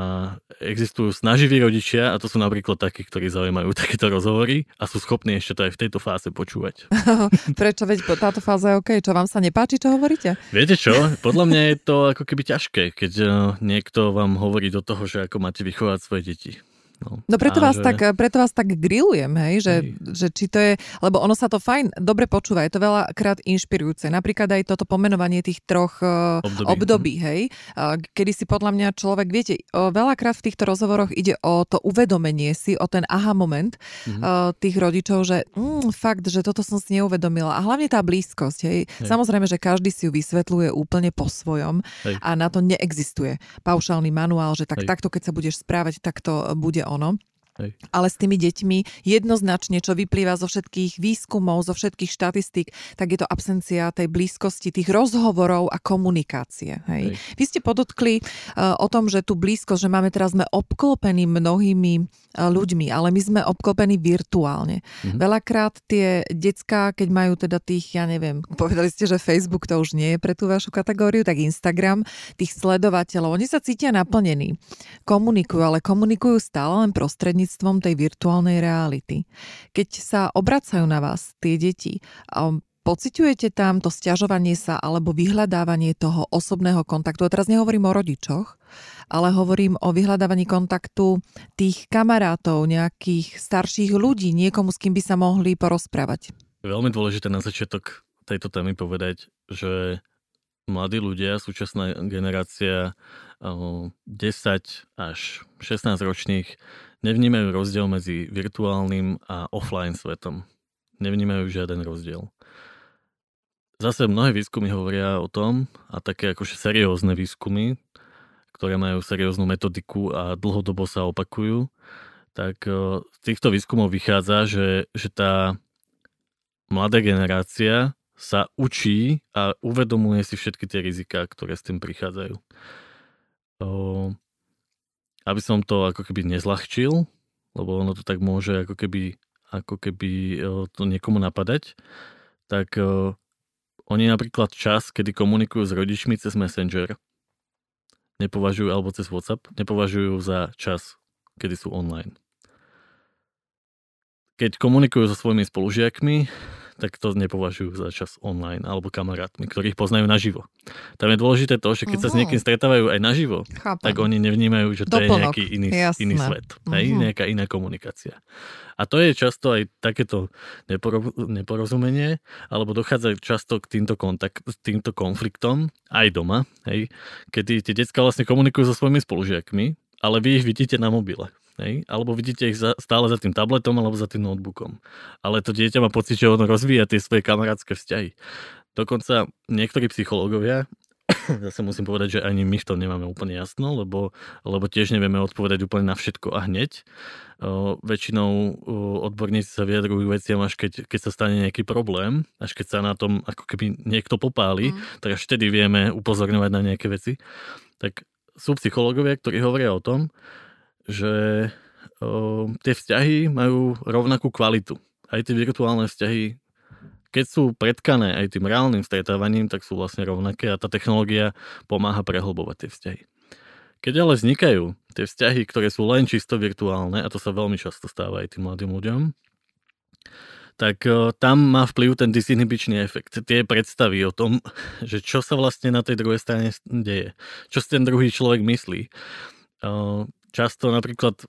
B: existujú snaživí rodičia a to sú napríklad takí, ktorí zaujímajú takéto rozhovory a sú schopní ešte to aj v tejto fáze počúvať.
A: Prečo? Veď táto fáza je OK. Čo vám sa nepáči, čo hovoríte?
B: Viete čo? Podľa mňa je to ako keby ťažké, keď eh, niekto vám hovorí do toho, že ako máte vychovať svoje deti.
A: No, no preto, vás že... tak, preto vás tak grillujem, hej, že, hej. že či to je, lebo ono sa to fajn, dobre počúva, je to veľakrát inšpirujúce. Napríklad aj toto pomenovanie tých troch uh, období, období mhm. hej, uh, kedy si podľa mňa človek, viete, veľakrát v týchto rozhovoroch ide o to uvedomenie si, o ten aha moment mm-hmm. tých rodičov, že mm, fakt, že toto som si neuvedomila. A hlavne tá blízkosť, hej. hej. Samozrejme, že každý si ju vysvetľuje úplne po svojom hej. a na to neexistuje paušálny manuál, že tak, takto keď sa budeš správať, tak to bude ono. Hej. Ale s tými deťmi jednoznačne, čo vyplýva zo všetkých výskumov, zo všetkých štatistík, tak je to absencia tej blízkosti, tých rozhovorov a komunikácie. Hej. Hej. Vy ste podotkli uh, o tom, že tú blízkosť, že máme teraz sme obklopení mnohými ľuďmi, ale my sme obklopení virtuálne. Mhm. Veľakrát tie decka, keď majú teda tých, ja neviem, povedali ste, že Facebook to už nie je pre tú vašu kategóriu, tak Instagram, tých sledovateľov, oni sa cítia naplnení. Komunikujú, ale komunikujú stále len prostredníctvom tej virtuálnej reality. Keď sa obracajú na vás tie deti, pociťujete tam to stiažovanie sa alebo vyhľadávanie toho osobného kontaktu? A teraz nehovorím o rodičoch, ale hovorím o vyhľadávaní kontaktu tých kamarátov, nejakých starších ľudí, niekomu, s kým by sa mohli porozprávať.
B: Veľmi dôležité na začiatok tejto témy povedať, že mladí ľudia, súčasná generácia 10 až 16 ročných nevnímajú rozdiel medzi virtuálnym a offline svetom. Nevnímajú žiaden rozdiel. Zase mnohé výskumy hovoria o tom, a také akože seriózne výskumy, ktoré majú serióznu metodiku a dlhodobo sa opakujú, tak e, z týchto výskumov vychádza, že, že tá mladá generácia sa učí a uvedomuje si všetky tie riziká, ktoré s tým prichádzajú. Aby som to ako keby nezľahčil, lebo ono to tak môže ako keby, ako keby to niekomu napadať, tak oni napríklad čas, kedy komunikujú s rodičmi cez Messenger, nepovažujú, alebo cez WhatsApp, nepovažujú za čas, kedy sú online. Keď komunikujú so svojimi spolužiakmi, tak to nepovažujú za čas online alebo kamarátmi, ktorých poznajú naživo. Tam je dôležité to, že keď uh-huh. sa s niekým stretávajú aj naživo, Chápam. tak oni nevnímajú, že to Doplnok. je nejaký iný, iný svet, uh-huh. hej? nejaká iná komunikácia. A to je často aj takéto neporo- neporozumenie, alebo dochádza často k týmto, kontakt, týmto konfliktom aj doma, hej? kedy tie detská vlastne komunikujú so svojimi spolužiakmi, ale vy ich vidíte na mobile. Hej? Alebo vidíte ich za, stále za tým tabletom alebo za tým notebookom. Ale to dieťa má pocit, že ono rozvíja tie svoje kamarátske vzťahy. Dokonca niektorí psychológovia, zase musím povedať, že ani my v tom nemáme úplne jasno, lebo, lebo tiež nevieme odpovedať úplne na všetko a hneď. O, väčšinou o, odborníci sa vyjadrujú veciam, až keď, keď sa stane nejaký problém, až keď sa na tom ako keby niekto popáli, mm. tak až vtedy vieme upozorňovať na nejaké veci. Tak sú psychológovia, ktorí hovoria o tom, že o, tie vzťahy majú rovnakú kvalitu. Aj tie virtuálne vzťahy, keď sú predkané aj tým reálnym stretávaním, tak sú vlastne rovnaké a tá technológia pomáha prehlbovať tie vzťahy. Keď ale vznikajú tie vzťahy, ktoré sú len čisto virtuálne, a to sa veľmi často stáva aj tým mladým ľuďom, tak tam má vplyv ten disinhibičný efekt. Tie predstavy o tom, že čo sa vlastne na tej druhej strane deje. Čo si ten druhý človek myslí. Často napríklad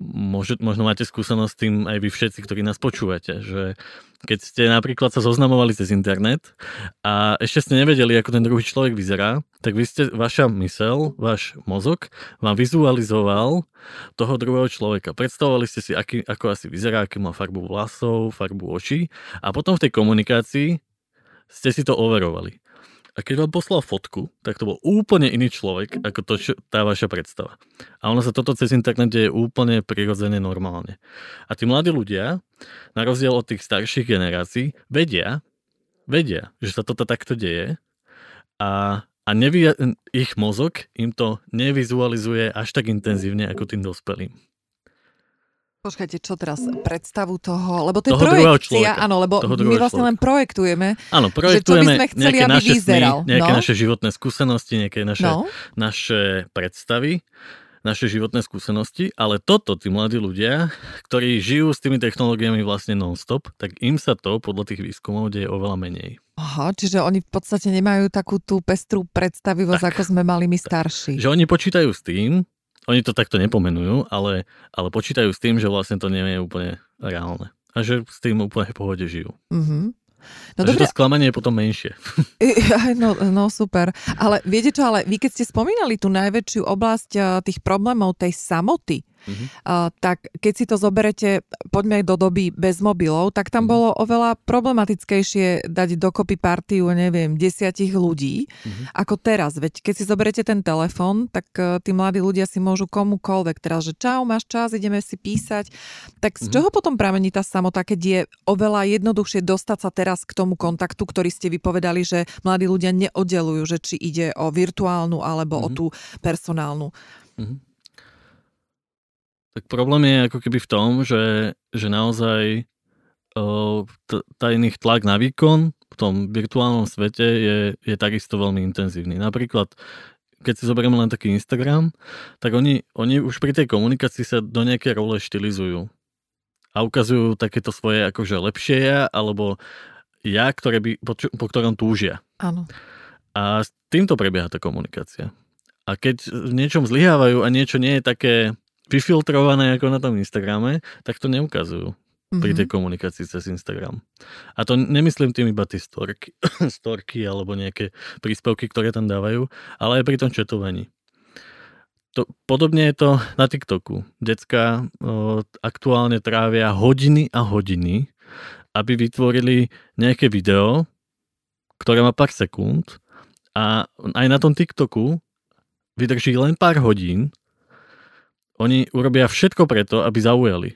B: Môže, možno máte skúsenosť s tým aj vy všetci, ktorí nás počúvate, že keď ste napríklad sa zoznamovali cez internet a ešte ste nevedeli, ako ten druhý človek vyzerá, tak vy ste, vaša mysel, váš mozog vám vizualizoval toho druhého človeka. Predstavovali ste si, aký, ako asi vyzerá, aký má farbu vlasov, farbu očí a potom v tej komunikácii ste si to overovali. A keď vám poslal fotku, tak to bol úplne iný človek, ako to, čo, tá vaša predstava. A ono sa toto cez internet deje úplne prirodzene normálne. A tí mladí ľudia, na rozdiel od tých starších generácií, vedia, vedia, že sa toto takto deje a, a nevy, ich mozog im to nevizualizuje až tak intenzívne ako tým dospelým.
A: Počkajte, čo teraz? Predstavu toho, lebo to je toho projekcia, áno, lebo my vlastne človeka. len projektujeme,
B: áno, projektujeme že čo by sme chceli, aby naše vyzeral. Sny, nejaké no? naše životné skúsenosti, nejaké naše, no? naše predstavy, naše životné skúsenosti, ale toto tí mladí ľudia, ktorí žijú s tými technológiami vlastne non-stop, tak im sa to podľa tých výskumov deje oveľa menej.
A: Aha, čiže oni v podstate nemajú takú tú pestrú predstavivosť, tak, ako sme mali my starší.
B: Že oni počítajú s tým, oni to takto nepomenujú, ale, ale počítajú s tým, že vlastne to nie je úplne reálne. A že s tým úplne v pohode žijú. Mm-hmm. No dobre. to sklamanie je potom menšie.
A: No, no super. Ale viete čo, ale vy keď ste spomínali tú najväčšiu oblasť eh, tých problémov tej samoty, Uh-huh. Uh, tak keď si to zoberete, poďme do doby bez mobilov, tak tam uh-huh. bolo oveľa problematickejšie dať dokopy partiu, neviem, desiatich ľudí, uh-huh. ako teraz. Veď keď si zoberete ten telefón, tak uh, tí mladí ľudia si môžu komukoľvek teraz, že čau, máš čas, ideme si písať. Tak z uh-huh. čoho potom pramení tá samota, keď je oveľa jednoduchšie dostať sa teraz k tomu kontaktu, ktorý ste vypovedali, že mladí ľudia neoddelujú, že či ide o virtuálnu alebo uh-huh. o tú personálnu. Uh-huh.
B: Tak problém je ako keby v tom, že, že naozaj t- tajný tlak na výkon v tom virtuálnom svete je, je takisto veľmi intenzívny. Napríklad, keď si zoberieme len taký Instagram, tak oni, oni už pri tej komunikácii sa do nejaké role štilizujú. A ukazujú takéto svoje akože lepšie ja, alebo ja, ktoré by, po, po ktorom túžia.
A: Áno.
B: A s týmto prebieha tá komunikácia. A keď v niečom zlyhávajú a niečo nie je také vyfiltrované ako na tom Instagrame, tak to neukazujú mm-hmm. pri tej mhm. komunikácii cez Instagram. A to nemyslím tým iba tie storky, storky alebo nejaké príspevky, ktoré tam dávajú, ale aj pri tom četovaní. To, podobne je to na TikToku. Decka o, aktuálne trávia hodiny a hodiny, aby vytvorili nejaké video, ktoré má pár sekúnd a aj na tom TikToku vydrží len pár hodín oni urobia všetko preto, aby zaujali.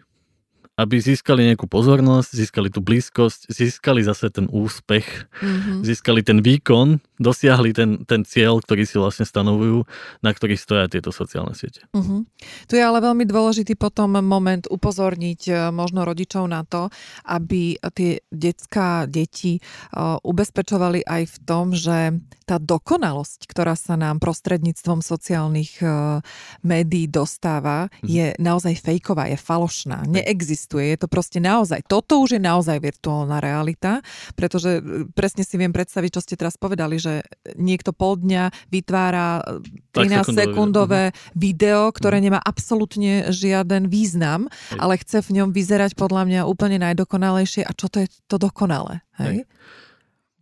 B: Aby získali nejakú pozornosť, získali tú blízkosť, získali zase ten úspech, mm-hmm. získali ten výkon dosiahli ten, ten cieľ, ktorý si vlastne stanovujú, na ktorých stoja tieto sociálne siete.
A: Uh-huh. Tu je ale veľmi dôležitý potom moment upozorniť e, možno rodičov na to, aby tie detská deti uh, ubezpečovali aj v tom, že tá dokonalosť, ktorá sa nám prostredníctvom sociálnych uh, médií dostáva, uh-huh. je naozaj fejková, je falošná, neexistuje. Je to proste naozaj, toto už je naozaj virtuálna realita, pretože presne si viem predstaviť, čo ste teraz povedali, že niekto pol dňa vytvára 13 sekundové uh-huh. video, ktoré uh-huh. nemá absolútne žiaden význam, hej. ale chce v ňom vyzerať podľa mňa úplne najdokonalejšie. A čo to je to dokonalé? Hej? Hej.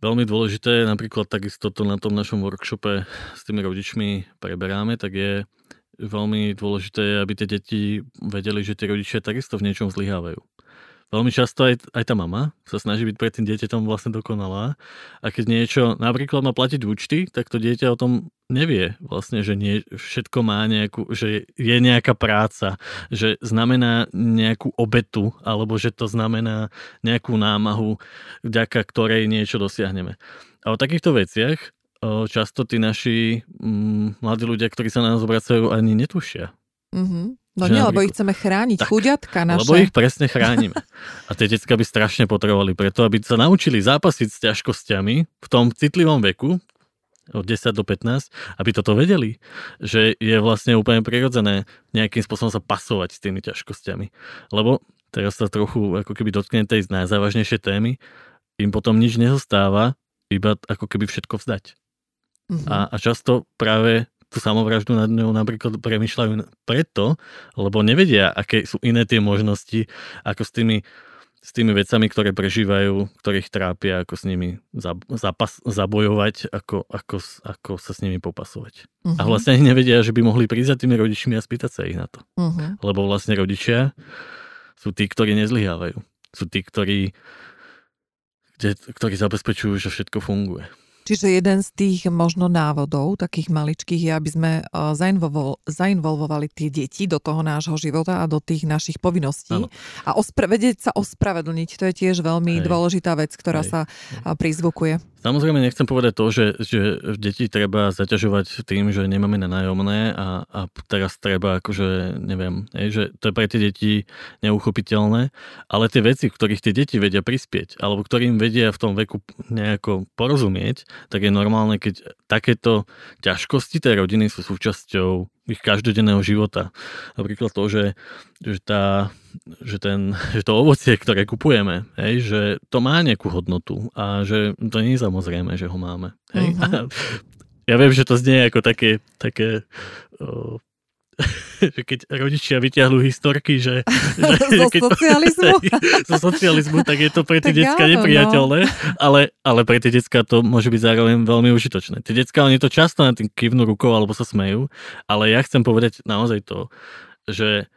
B: Veľmi dôležité, napríklad takisto to na tom našom workshope s tými rodičmi preberáme, tak je veľmi dôležité, aby tie deti vedeli, že tie rodičia takisto v niečom zlyhávajú veľmi často aj, aj tá mama sa snaží byť pred tým dieťaťom vlastne dokonalá a keď niečo napríklad má platiť účty, tak to dieťa o tom nevie vlastne, že nie, všetko má nejakú, že je nejaká práca, že znamená nejakú obetu alebo že to znamená nejakú námahu, vďaka ktorej niečo dosiahneme. A o takýchto veciach často tí naši mm, mladí ľudia, ktorí sa na nás obracajú, ani netušia.
A: Mm-hmm. No nie, lebo ich chceme chrániť, tak, chuďatka naše.
B: Lebo ich presne chránime. A tie decka by strašne potrebovali preto, aby sa naučili zápasiť s ťažkosťami v tom citlivom veku, od 10 do 15, aby toto vedeli, že je vlastne úplne prirodzené nejakým spôsobom sa pasovať s tými ťažkosťami. Lebo teraz sa trochu ako keby dotkne tej najzávažnejšej témy, im potom nič nezostáva, iba ako keby všetko vzdať. Mm-hmm. A, a často práve samovraždu nad ňou napríklad premyšľajú preto, lebo nevedia, aké sú iné tie možnosti, ako s tými, s tými vecami, ktoré prežívajú, ktorých trápia, ako s nimi zapas, zabojovať, ako, ako, ako sa s nimi popasovať. Uh-huh. A mhm. vlastne ani nevedia, že by mohli prísť za tými rodičmi a spýtať sa ich na to. Uh-huh. Lebo vlastne rodičia sú tí, ktorí nezlyhávajú. Sú tí, ktorí, kde, ktorí zabezpečujú, že všetko funguje.
A: Čiže jeden z tých možno návodov, takých maličkých, je, aby sme zainvolvo- zainvolvovali tie deti do toho nášho života a do tých našich povinností. Ano. A ospra- vedieť sa ospravedlniť, to je tiež veľmi Hej. dôležitá vec, ktorá Hej. sa prizvukuje.
B: Samozrejme nechcem povedať to, že, že deti treba zaťažovať tým, že nemáme na nájomné a, a teraz treba akože, neviem, je, že to je pre tie deti neuchopiteľné, ale tie veci, ktorých tie deti vedia prispieť, alebo ktorým vedia v tom veku nejako porozumieť, tak je normálne, keď takéto ťažkosti tej rodiny sú súčasťou ich každodenného života. Napríklad to, že, že, tá, že, ten, že to ovocie, ktoré kupujeme, hej, že to má nejakú hodnotu a že to nie je samozrejme, že ho máme. Hej. Uh-huh. ja viem, že to znie ako také, také o, že keď rodičia vyťahnú historky, že...
A: že zo keď, socializmu?
B: zo socializmu, tak je to pre tie decka no. nepriateľné, no. ale, ale pre tie decka to môže byť zároveň veľmi užitočné. Tie decka, oni to často na tým kývnu rukou alebo sa smejú, ale ja chcem povedať naozaj to, že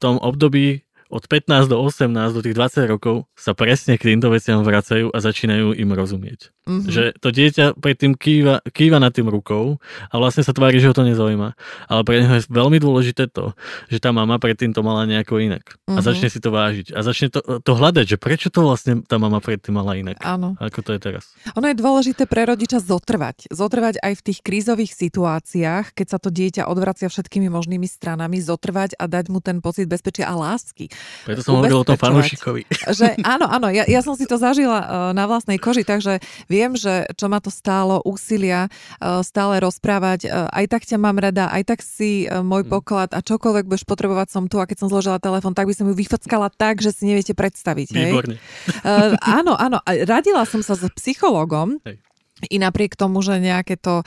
B: v tom období od 15 do 18, do tých 20 rokov sa presne k týmto veciam vracajú a začínajú im rozumieť. Mm-hmm. Že to dieťa predtým kýva, kýva nad tým rukou a vlastne sa tvári, že ho to nezaujíma. Ale pre neho je veľmi dôležité to, že tá mama predtým to mala nejako inak. Mm-hmm. A mhm. začne si to vážiť. A začne to, to hľadať, že prečo to vlastne tá mama predtým mala inak.
A: Áno.
B: Ako to je teraz.
A: Ono je dôležité pre rodiča zotrvať. Zotrvať aj v tých krízových situáciách, keď sa to dieťa odvracia všetkými možnými stranami, zotrvať a dať mu ten pocit bezpečia a lásky.
B: Preto som hovoril o tom fanúšikovi.
A: Že, áno, áno, ja, ja som si to zažila uh, na vlastnej koži, takže viem, že čo ma to stálo úsilia uh, stále rozprávať. Uh, aj tak ťa mám rada, aj tak si môj mm. poklad a čokoľvek budeš potrebovať som tu a keď som zložila telefón, tak by som ju vyfockala tak, že si neviete predstaviť.
B: Výborne.
A: Hej? Áno, áno. Radila som sa s psychologom. Hej i napriek tomu, že nejaké to e,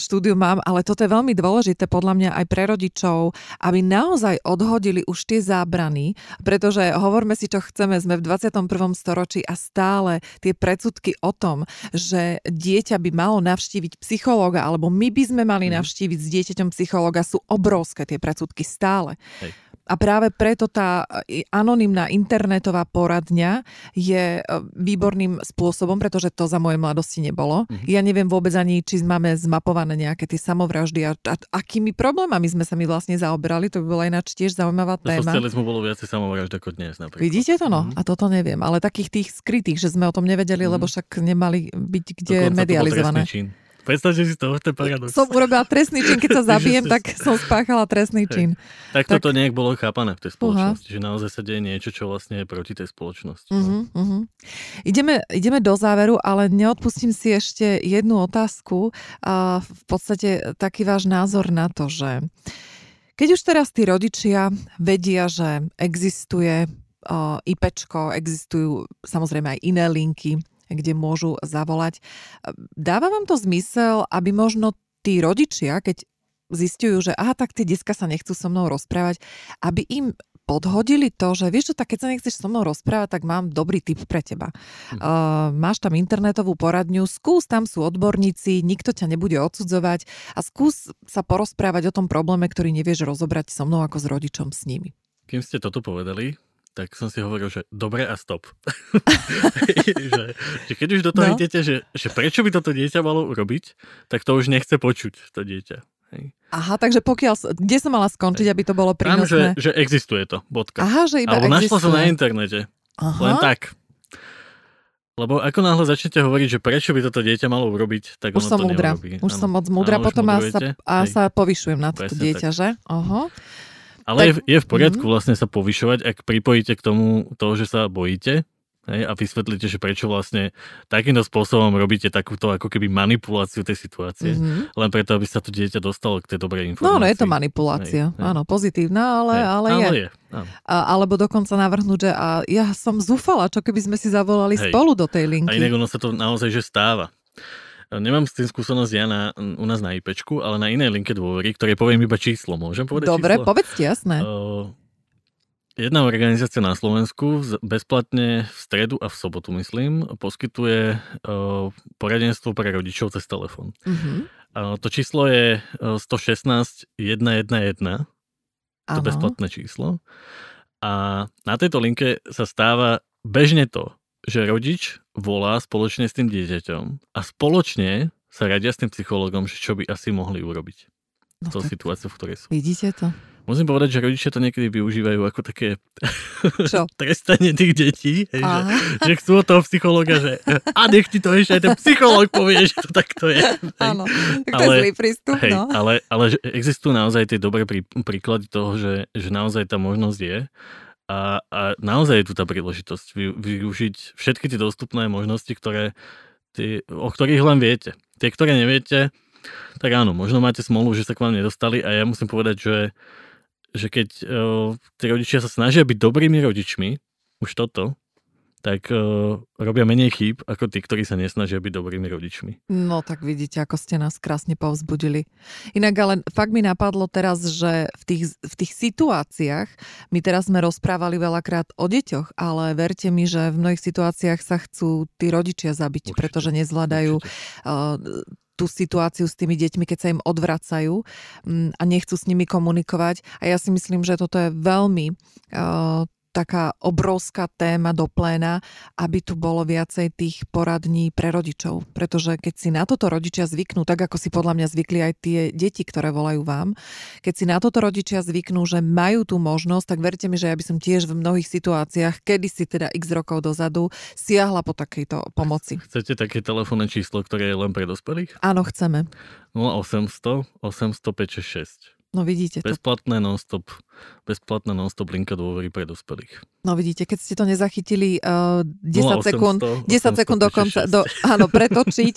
A: štúdium mám, ale toto je veľmi dôležité podľa mňa aj pre rodičov, aby naozaj odhodili už tie zábrany, pretože hovorme si, čo chceme, sme v 21. storočí a stále tie predsudky o tom, že dieťa by malo navštíviť psychológa, alebo my by sme mali mhm. navštíviť s dieťaťom psychológa, sú obrovské tie predsudky stále. Hej A práve preto tá e, anonymná internetová poradňa je e, výborným spôsobom, pretože to za mojej mladosti nebolo. Mm-hmm. Ja neviem vôbec ani, či máme zmapované nejaké tie samovraždy a, a akými problémami sme sa my vlastne zaoberali. To by bola ináč tiež zaujímavá téma.
B: Na socializmu bolo viacej samovražd ako dnes napríklad.
A: Vidíte to no? Mm-hmm. A toto neviem. Ale takých tých skrytých, že sme o tom nevedeli, mm-hmm. lebo však nemali byť kde Dokonca medializované.
B: Predstavte si to, je paradox.
A: Som urobila trestný čin, keď sa zabijem, tak som spáchala trestný čin.
B: Tak, tak toto nejak bolo chápané v tej spoločnosti, uh-huh. že naozaj sa deje niečo, čo vlastne je proti tej spoločnosti.
A: Uh-huh, uh-huh. Ideme, ideme do záveru, ale neodpustím si ešte jednu otázku. A v podstate taký váš názor na to, že keď už teraz tí rodičia vedia, že existuje IPčko, existujú samozrejme aj iné linky, kde môžu zavolať. Dáva vám to zmysel, aby možno tí rodičia, keď zistujú, že aha, tak tie detská sa nechcú so mnou rozprávať, aby im podhodili to, že vieš čo, tak keď sa nechceš so mnou rozprávať, tak mám dobrý tip pre teba. Uh, máš tam internetovú poradňu, skús, tam sú odborníci, nikto ťa nebude odsudzovať a skús sa porozprávať o tom probléme, ktorý nevieš rozobrať so mnou ako s rodičom s nimi.
B: Kým ste toto povedali, tak som si hovoril, že dobre a stop. že, že keď už do toho no. idete, že, že prečo by toto dieťa malo urobiť, tak to už nechce počuť, to dieťa. Hej.
A: Aha, takže pokiaľ, kde som mala skončiť, aby to bolo prínosné?
B: Tam, že, že existuje to, bodka.
A: Aha, že iba
B: Alebo
A: existuje.
B: našla som na internete. Aha. Len tak. Lebo ako náhle začnete hovoriť, že prečo by toto dieťa malo urobiť, tak
A: už
B: ono
A: som
B: to
A: múdra.
B: neurobí.
A: Už ano. som moc múdra, potom a sa, a sa povyšujem na toto dieťa, tak. že? Aha.
B: Ale tak, je, je v poriadku mm-hmm. vlastne sa povyšovať, ak pripojíte k tomu to, že sa bojíte hej, a vysvetlíte, že prečo vlastne takýmto spôsobom robíte takúto ako keby manipuláciu tej situácie, mm-hmm. len preto, aby sa to dieťa dostalo k tej dobrej informácii.
A: No, no je to manipulácia, hej, áno, pozitívna, ale, hej, ale, ale je. je A, alebo dokonca navrhnúť, že a ja som zúfala, čo keby sme si zavolali hej. spolu do tej linky.
B: A inak ono sa to naozaj že stáva. Nemám s tým skúsenosť ja na, u nás na IPčku, ale na inej linke dôvery, ktorej poviem iba číslo. Môžem povedať
A: Dobre,
B: číslo?
A: povedzte, jasné. Uh,
B: jedna organizácia na Slovensku bezplatne v stredu a v sobotu, myslím, poskytuje uh, poradenstvo pre rodičov cez telefón. Uh-huh. Uh, to číslo je 116 111, to bezplatné číslo. A na tejto linke sa stáva bežne to, že rodič volá spoločne s tým dieťaťom a spoločne sa radia s tým psychologom, že čo by asi mohli urobiť. No to situáciu, v ktorej sú.
A: Vidíte to?
B: Musím povedať, že rodičia to niekedy využívajú ako také trestanie tých detí, hej, že, že chcú od toho psychologa, že a nech ti to ešte aj ten psychológ povie, že to takto je.
A: Áno, tak to ale, je zlý prístup. Hej, no.
B: ale, ale že existujú naozaj tie dobré prí, príklady toho, že, že naozaj tá možnosť je a, a naozaj je tu tá príležitosť vy, využiť všetky tie dostupné možnosti, ktoré, tie, o ktorých len viete. Tie, ktoré neviete, tak áno, možno máte smolu, že sa k vám nedostali a ja musím povedať, že, že keď uh, tí rodičia sa snažia byť dobrými rodičmi, už toto, tak uh, robia menej chýb ako tí, ktorí sa nesnažia byť dobrými rodičmi.
A: No tak vidíte, ako ste nás krásne povzbudili. Inak ale fakt mi napadlo teraz, že v tých, v tých situáciách, my teraz sme rozprávali veľakrát o deťoch, ale verte mi, že v mnohých situáciách sa chcú tí rodičia zabiť, určite, pretože nezvládajú uh, tú situáciu s tými deťmi, keď sa im odvracajú mm, a nechcú s nimi komunikovať. A ja si myslím, že toto je veľmi uh, taká obrovská téma do pléna, aby tu bolo viacej tých poradní pre rodičov. Pretože keď si na toto rodičia zvyknú, tak ako si podľa mňa zvykli aj tie deti, ktoré volajú vám, keď si na toto rodičia zvyknú, že majú tú možnosť, tak verte mi, že ja by som tiež v mnohých situáciách, kedy si teda x rokov dozadu, siahla po takejto pomoci.
B: Chcete také telefónne číslo, ktoré je len pre dospelých?
A: Áno, chceme.
B: 0800 800 566.
A: No vidíte.
B: Bezplatné non-stop, bezplatná non-stop linka dôvery pre dospelých.
A: No vidíte, keď ste to nezachytili uh, 10 sekúnd, 10 sekúnd dokonca, do, áno, pretočiť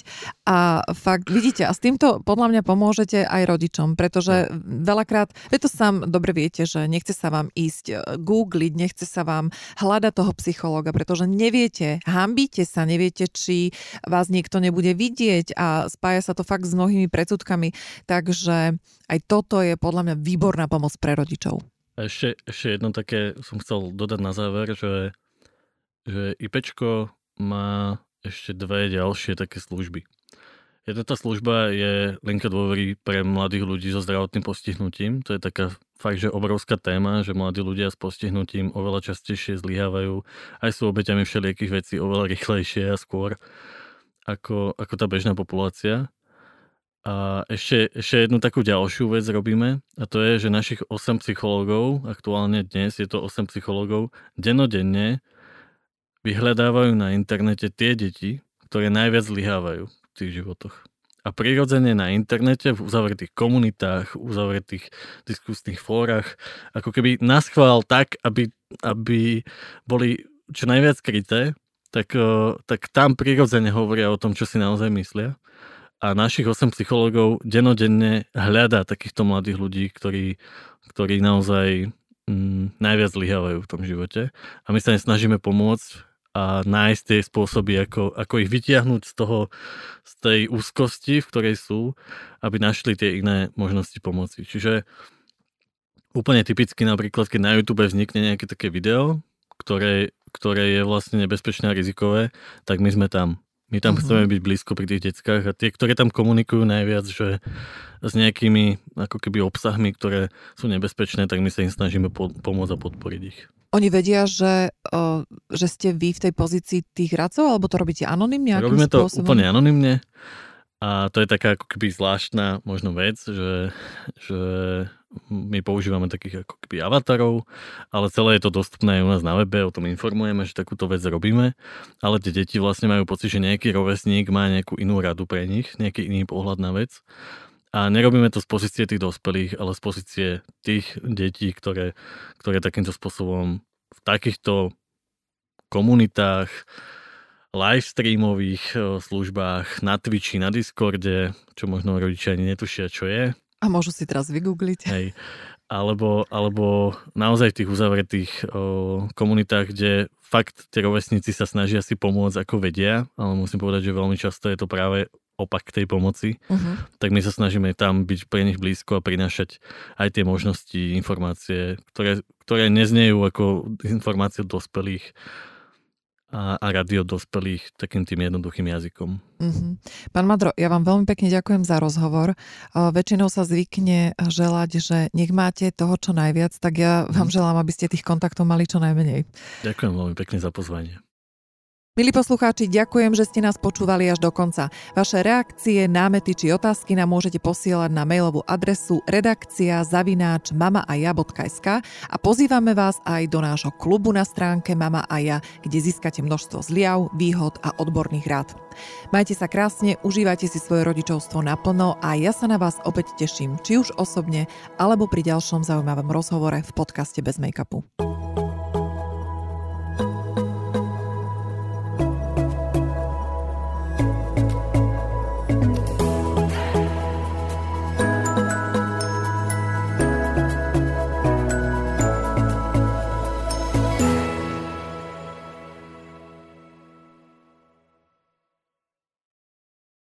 A: a fakt, vidíte, a s týmto podľa mňa pomôžete aj rodičom, pretože no. veľakrát, vy to sám dobre viete, že nechce sa vám ísť uh, googliť, nechce sa vám hľadať toho psychológa, pretože neviete, hambíte sa, neviete, či vás niekto nebude vidieť a spája sa to fakt s mnohými predsudkami, takže aj toto je podľa mňa výborná pomoc pre rodičov.
B: A ešte, ešte jedno také som chcel dodať na záver, že, že IPčko má ešte dve ďalšie také služby. Jedna tá služba je linka dôvery pre mladých ľudí so zdravotným postihnutím. To je taká fakt, že obrovská téma, že mladí ľudia s postihnutím oveľa častejšie zlyhávajú, aj sú obeťami všelijakých vecí oveľa rýchlejšie a skôr ako, ako tá bežná populácia. A ešte, ešte jednu takú ďalšiu vec robíme a to je, že našich 8 psychológov, aktuálne dnes je to 8 psychológov, denodenne vyhľadávajú na internete tie deti, ktoré najviac zlyhávajú tých životoch. A prirodzene na internete, v uzavretých komunitách, v uzavretých diskusných fórach, ako keby naschvál tak, aby, aby boli čo najviac kryté, tak, tak tam prirodzene hovoria o tom, čo si naozaj myslia. A našich 8 psychológov denodenne hľadá takýchto mladých ľudí, ktorí, ktorí naozaj mm, najviac zlyhávajú v tom živote. A my sa im snažíme pomôcť a nájsť tie spôsoby, ako, ako ich vytiahnuť z toho, z tej úzkosti, v ktorej sú, aby našli tie iné možnosti pomoci. Čiže úplne typicky napríklad, keď na YouTube vznikne nejaké také video, ktoré, ktoré je vlastne nebezpečné a rizikové, tak my sme tam. My tam uh-huh. chceme byť blízko pri tých deckách a tie, ktoré tam komunikujú najviac, že s nejakými ako keby obsahmi, ktoré sú nebezpečné, tak my sa im snažíme po- pomôcť a podporiť ich.
A: Oni vedia, že, uh, že ste vy v tej pozícii tých radcov, alebo to robíte anonymne?
B: Robíme to spôsobom? úplne anonymne. A to je taká ako keby zvláštna možno vec, že, že my používame takých ako keby avatarov, ale celé je to dostupné aj u nás na webe, o tom informujeme, že takúto vec robíme, ale tie deti vlastne majú pocit, že nejaký rovesník má nejakú inú radu pre nich, nejaký iný pohľad na vec. A nerobíme to z pozície tých dospelých, ale z pozície tých detí, ktoré, ktoré takýmto spôsobom v takýchto komunitách, live streamových e, službách, na Twitchi, na Discorde, čo možno rodičia ani netušia, čo je.
A: A môžu si teraz vygoogliť.
B: Hej. Alebo, alebo naozaj v tých uzavretých o, komunitách, kde fakt tie rovesníci sa snažia si pomôcť ako vedia, ale musím povedať, že veľmi často je to práve opak tej pomoci, uh-huh. tak my sa snažíme tam byť pre nich blízko a prinašať aj tie možnosti, informácie, ktoré, ktoré neznejú ako informácie dospelých, a, a rady od dospelých takým tým jednoduchým jazykom. Uh-huh.
A: Pán Madro, ja vám veľmi pekne ďakujem za rozhovor. O, väčšinou sa zvykne želať, že nech máte toho čo najviac, tak ja vám mhm. želám, aby ste tých kontaktov mali čo najmenej.
B: Ďakujem veľmi pekne za pozvanie.
A: Milí poslucháči, ďakujem, že ste nás počúvali až do konca. Vaše reakcie, námety či otázky nám môžete posielať na mailovú adresu redakcia zavináč mamaaja.sk a pozývame vás aj do nášho klubu na stránke Mama a ja, kde získate množstvo zliav, výhod a odborných rád. Majte sa krásne, užívajte si svoje rodičovstvo naplno a ja sa na vás opäť teším, či už osobne, alebo pri ďalšom zaujímavom rozhovore v podcaste Bez make-upu.